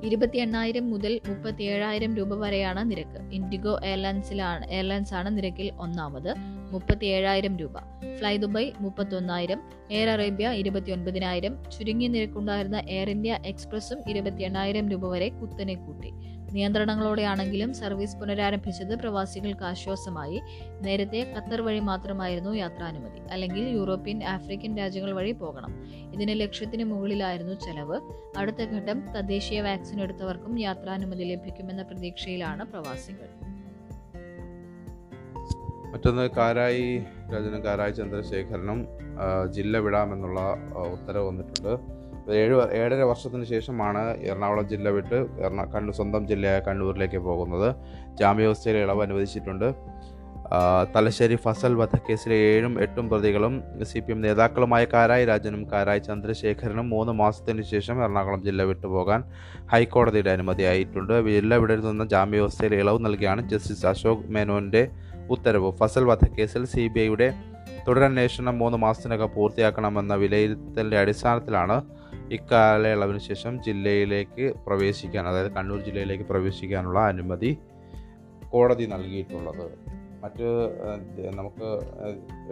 ഇരുപത്തി എണ്ണായിരം മുതൽ മുപ്പത്തി ഏഴായിരം രൂപ വരെയാണ് നിരക്ക്. ഇൻഡിഗോ എയർലൈൻസിലാണ് എയർലൈൻസ് ആണ് നിരക്കിൽ ഒന്നാമത്. മുപ്പത്തി ഏഴായിരം രൂപ. ഫ്ലൈ ദുബായ് മുപ്പത്തൊന്നായിരം. എയർ അറേബ്യ ഇരുപത്തി ഒൻപതിനായിരം ചുരുങ്ങിയ നിരക്കുണ്ടായിരുന്ന എയർ ഇന്ത്യ എക്സ്പ്രസും ഇരുപത്തി എണ്ണായിരം രൂപ വരെ കുത്തനെ കൂട്ടി. നിയന്ത്രണങ്ങളോടെയാണെങ്കിലും സർവീസ് പുനരാരംഭിച്ചത് പ്രവാസികൾക്ക് ആശ്വാസമായി. നേരത്തെ ഖത്തർ വഴി മാത്രമായിരുന്നു യാത്രാനുമതി. അല്ലെങ്കിൽ യൂറോപ്യൻ ആഫ്രിക്കൻ രാജ്യങ്ങൾ വഴി പോകണം. ഇതിന് ലക്ഷ്യത്തിന് മുകളിലായിരുന്നു ചെലവ്. അടുത്ത ഘട്ടം തദ്ദേശീയ വാക്സിൻ എടുത്തവർക്കും യാത്രാനുമതി ലഭിക്കുമെന്ന പ്രതീക്ഷയിലാണ് പ്രവാസികൾ. മറ്റൊന്ന് കാരായി രാജനും കാരായി ചന്ദ്രശേഖരനും ജില്ല വിടാമെന്നുള്ള ഉത്തരവ് വന്നിട്ടുണ്ട്. ഏഴ് ഏഴര വർഷത്തിന് ശേഷമാണ് എറണാകുളം ജില്ല വിട്ട് എറണാ കണ്ണൂർ സ്വന്തം ജില്ലയായ കണ്ണൂരിലേക്ക് പോകുന്നത്. ജാമ്യവ്യവസ്ഥയിലെ ഇളവ് അനുവദിച്ചിട്ടുണ്ട്. തലശ്ശേരി ഫസൽ വധക്കേസിലെ ഏഴും എട്ടും പ്രതികളും സി പി എം നേതാക്കളുമായ കാരായി രാജനും കാരായി ചന്ദ്രശേഖരനും മൂന്ന് മാസത്തിന് ശേഷം എറണാകുളം ജില്ല വിട്ടുപോകാൻ ഹൈക്കോടതിയുടെ അനുമതിയായിട്ടുണ്ട്. ജില്ല വിടരുന്ന ജാമ്യവ്യവസ്ഥയിൽ ഇളവ് നൽകിയാണ് ജസ്റ്റിസ് അശോക് മേനോന്റെ ഉത്തരവ്. ഫസൽ വധക്കേസിൽ സി ബി ഐയുടെ തുടരന്വേഷണം മൂന്ന് മാസത്തിനകം പൂർത്തിയാക്കണമെന്ന വിലയിരുത്തലിന്റെ അടിസ്ഥാനത്തിലാണ് ഇക്കാലയളവിന് ശേഷം ജില്ലയിലേക്ക് പ്രവേശിക്കാൻ അതായത് കണ്ണൂർ ജില്ലയിലേക്ക് പ്രവേശിക്കാനുള്ള അനുമതി കോടതി നൽകിയിട്ടുള്ളത്. മറ്റ് നമുക്ക്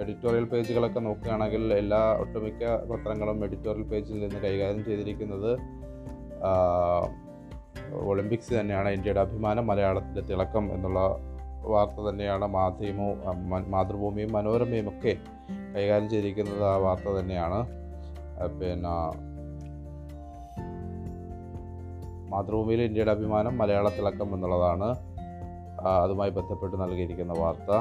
എഡിറ്റോറിയൽ പേജുകളൊക്കെ നോക്കുകയാണെങ്കിൽ എല്ലാ ഒട്ടുമിക്ക പത്രങ്ങളും എഡിറ്റോറിയൽ പേജിൽ നിന്ന് കൈകാര്യം ചെയ്തിരിക്കുന്നത് ഒളിമ്പിക്സ് തന്നെയാണ്. ഇന്ത്യയുടെ അഭിമാനം മലയാളത്തിന്റെ തിളക്കം എന്നുള്ള വാർത്ത തന്നെയാണ്. മാധ്യമവും മാതൃഭൂമിയും മനോരമയും ഒക്കെ കൈകാര്യം ചെയ്തിരിക്കുന്നത് ആ വാർത്ത തന്നെയാണ്. പിന്നെ മാതൃഭൂമിയിൽ ഇന്ത്യയുടെ അഭിമാനം മലയാള തിളക്കം എന്നുള്ളതാണ് അതുമായി ബന്ധപ്പെട്ട് നൽകിയിരിക്കുന്ന വാർത്ത.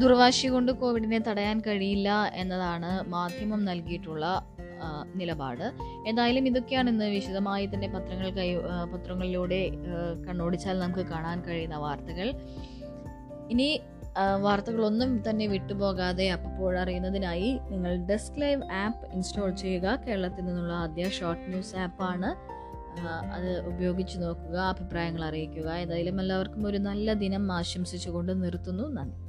ദുർവാശി കൊണ്ട് കോവിഡിനെ തടയാൻ കഴിയില്ല എന്നതാണ് മാധ്യമം നൽകിയിട്ടുള്ള നിലപാട്. എന്തായാലും ഇതൊക്കെയാണ് ഇന്ന് വിശദമായി തന്നെ പത്രങ്ങൾ കൈ പത്രങ്ങളിലൂടെ കണ്ണോടിച്ചാൽ നമുക്ക് കാണാൻ കഴിയുന്ന വാർത്തകൾ. ഇനി വാർത്തകളൊന്നും തന്നെ വിട്ടുപോകാതെ അപ്പോഴറിയുന്നതിനായി നിങ്ങൾ ഡെസ്ക് ലൈവ് ആപ്പ് ഇൻസ്റ്റാൾ ചെയ്യുക. കേരളത്തിൽ നിന്നുള്ള ആദ്യ ഷോർട്ട് ന്യൂസ് ആപ്പാണ് അത് ഉപയോഗിച്ച് നോക്കുക അഭിപ്രായങ്ങൾ അറിയിക്കുക. ഏതായാലും എല്ലാവർക്കും ഒരു നല്ല ദിനം ആശംസിച്ചുകൊണ്ട് നിർത്തുന്നു. നന്ദി.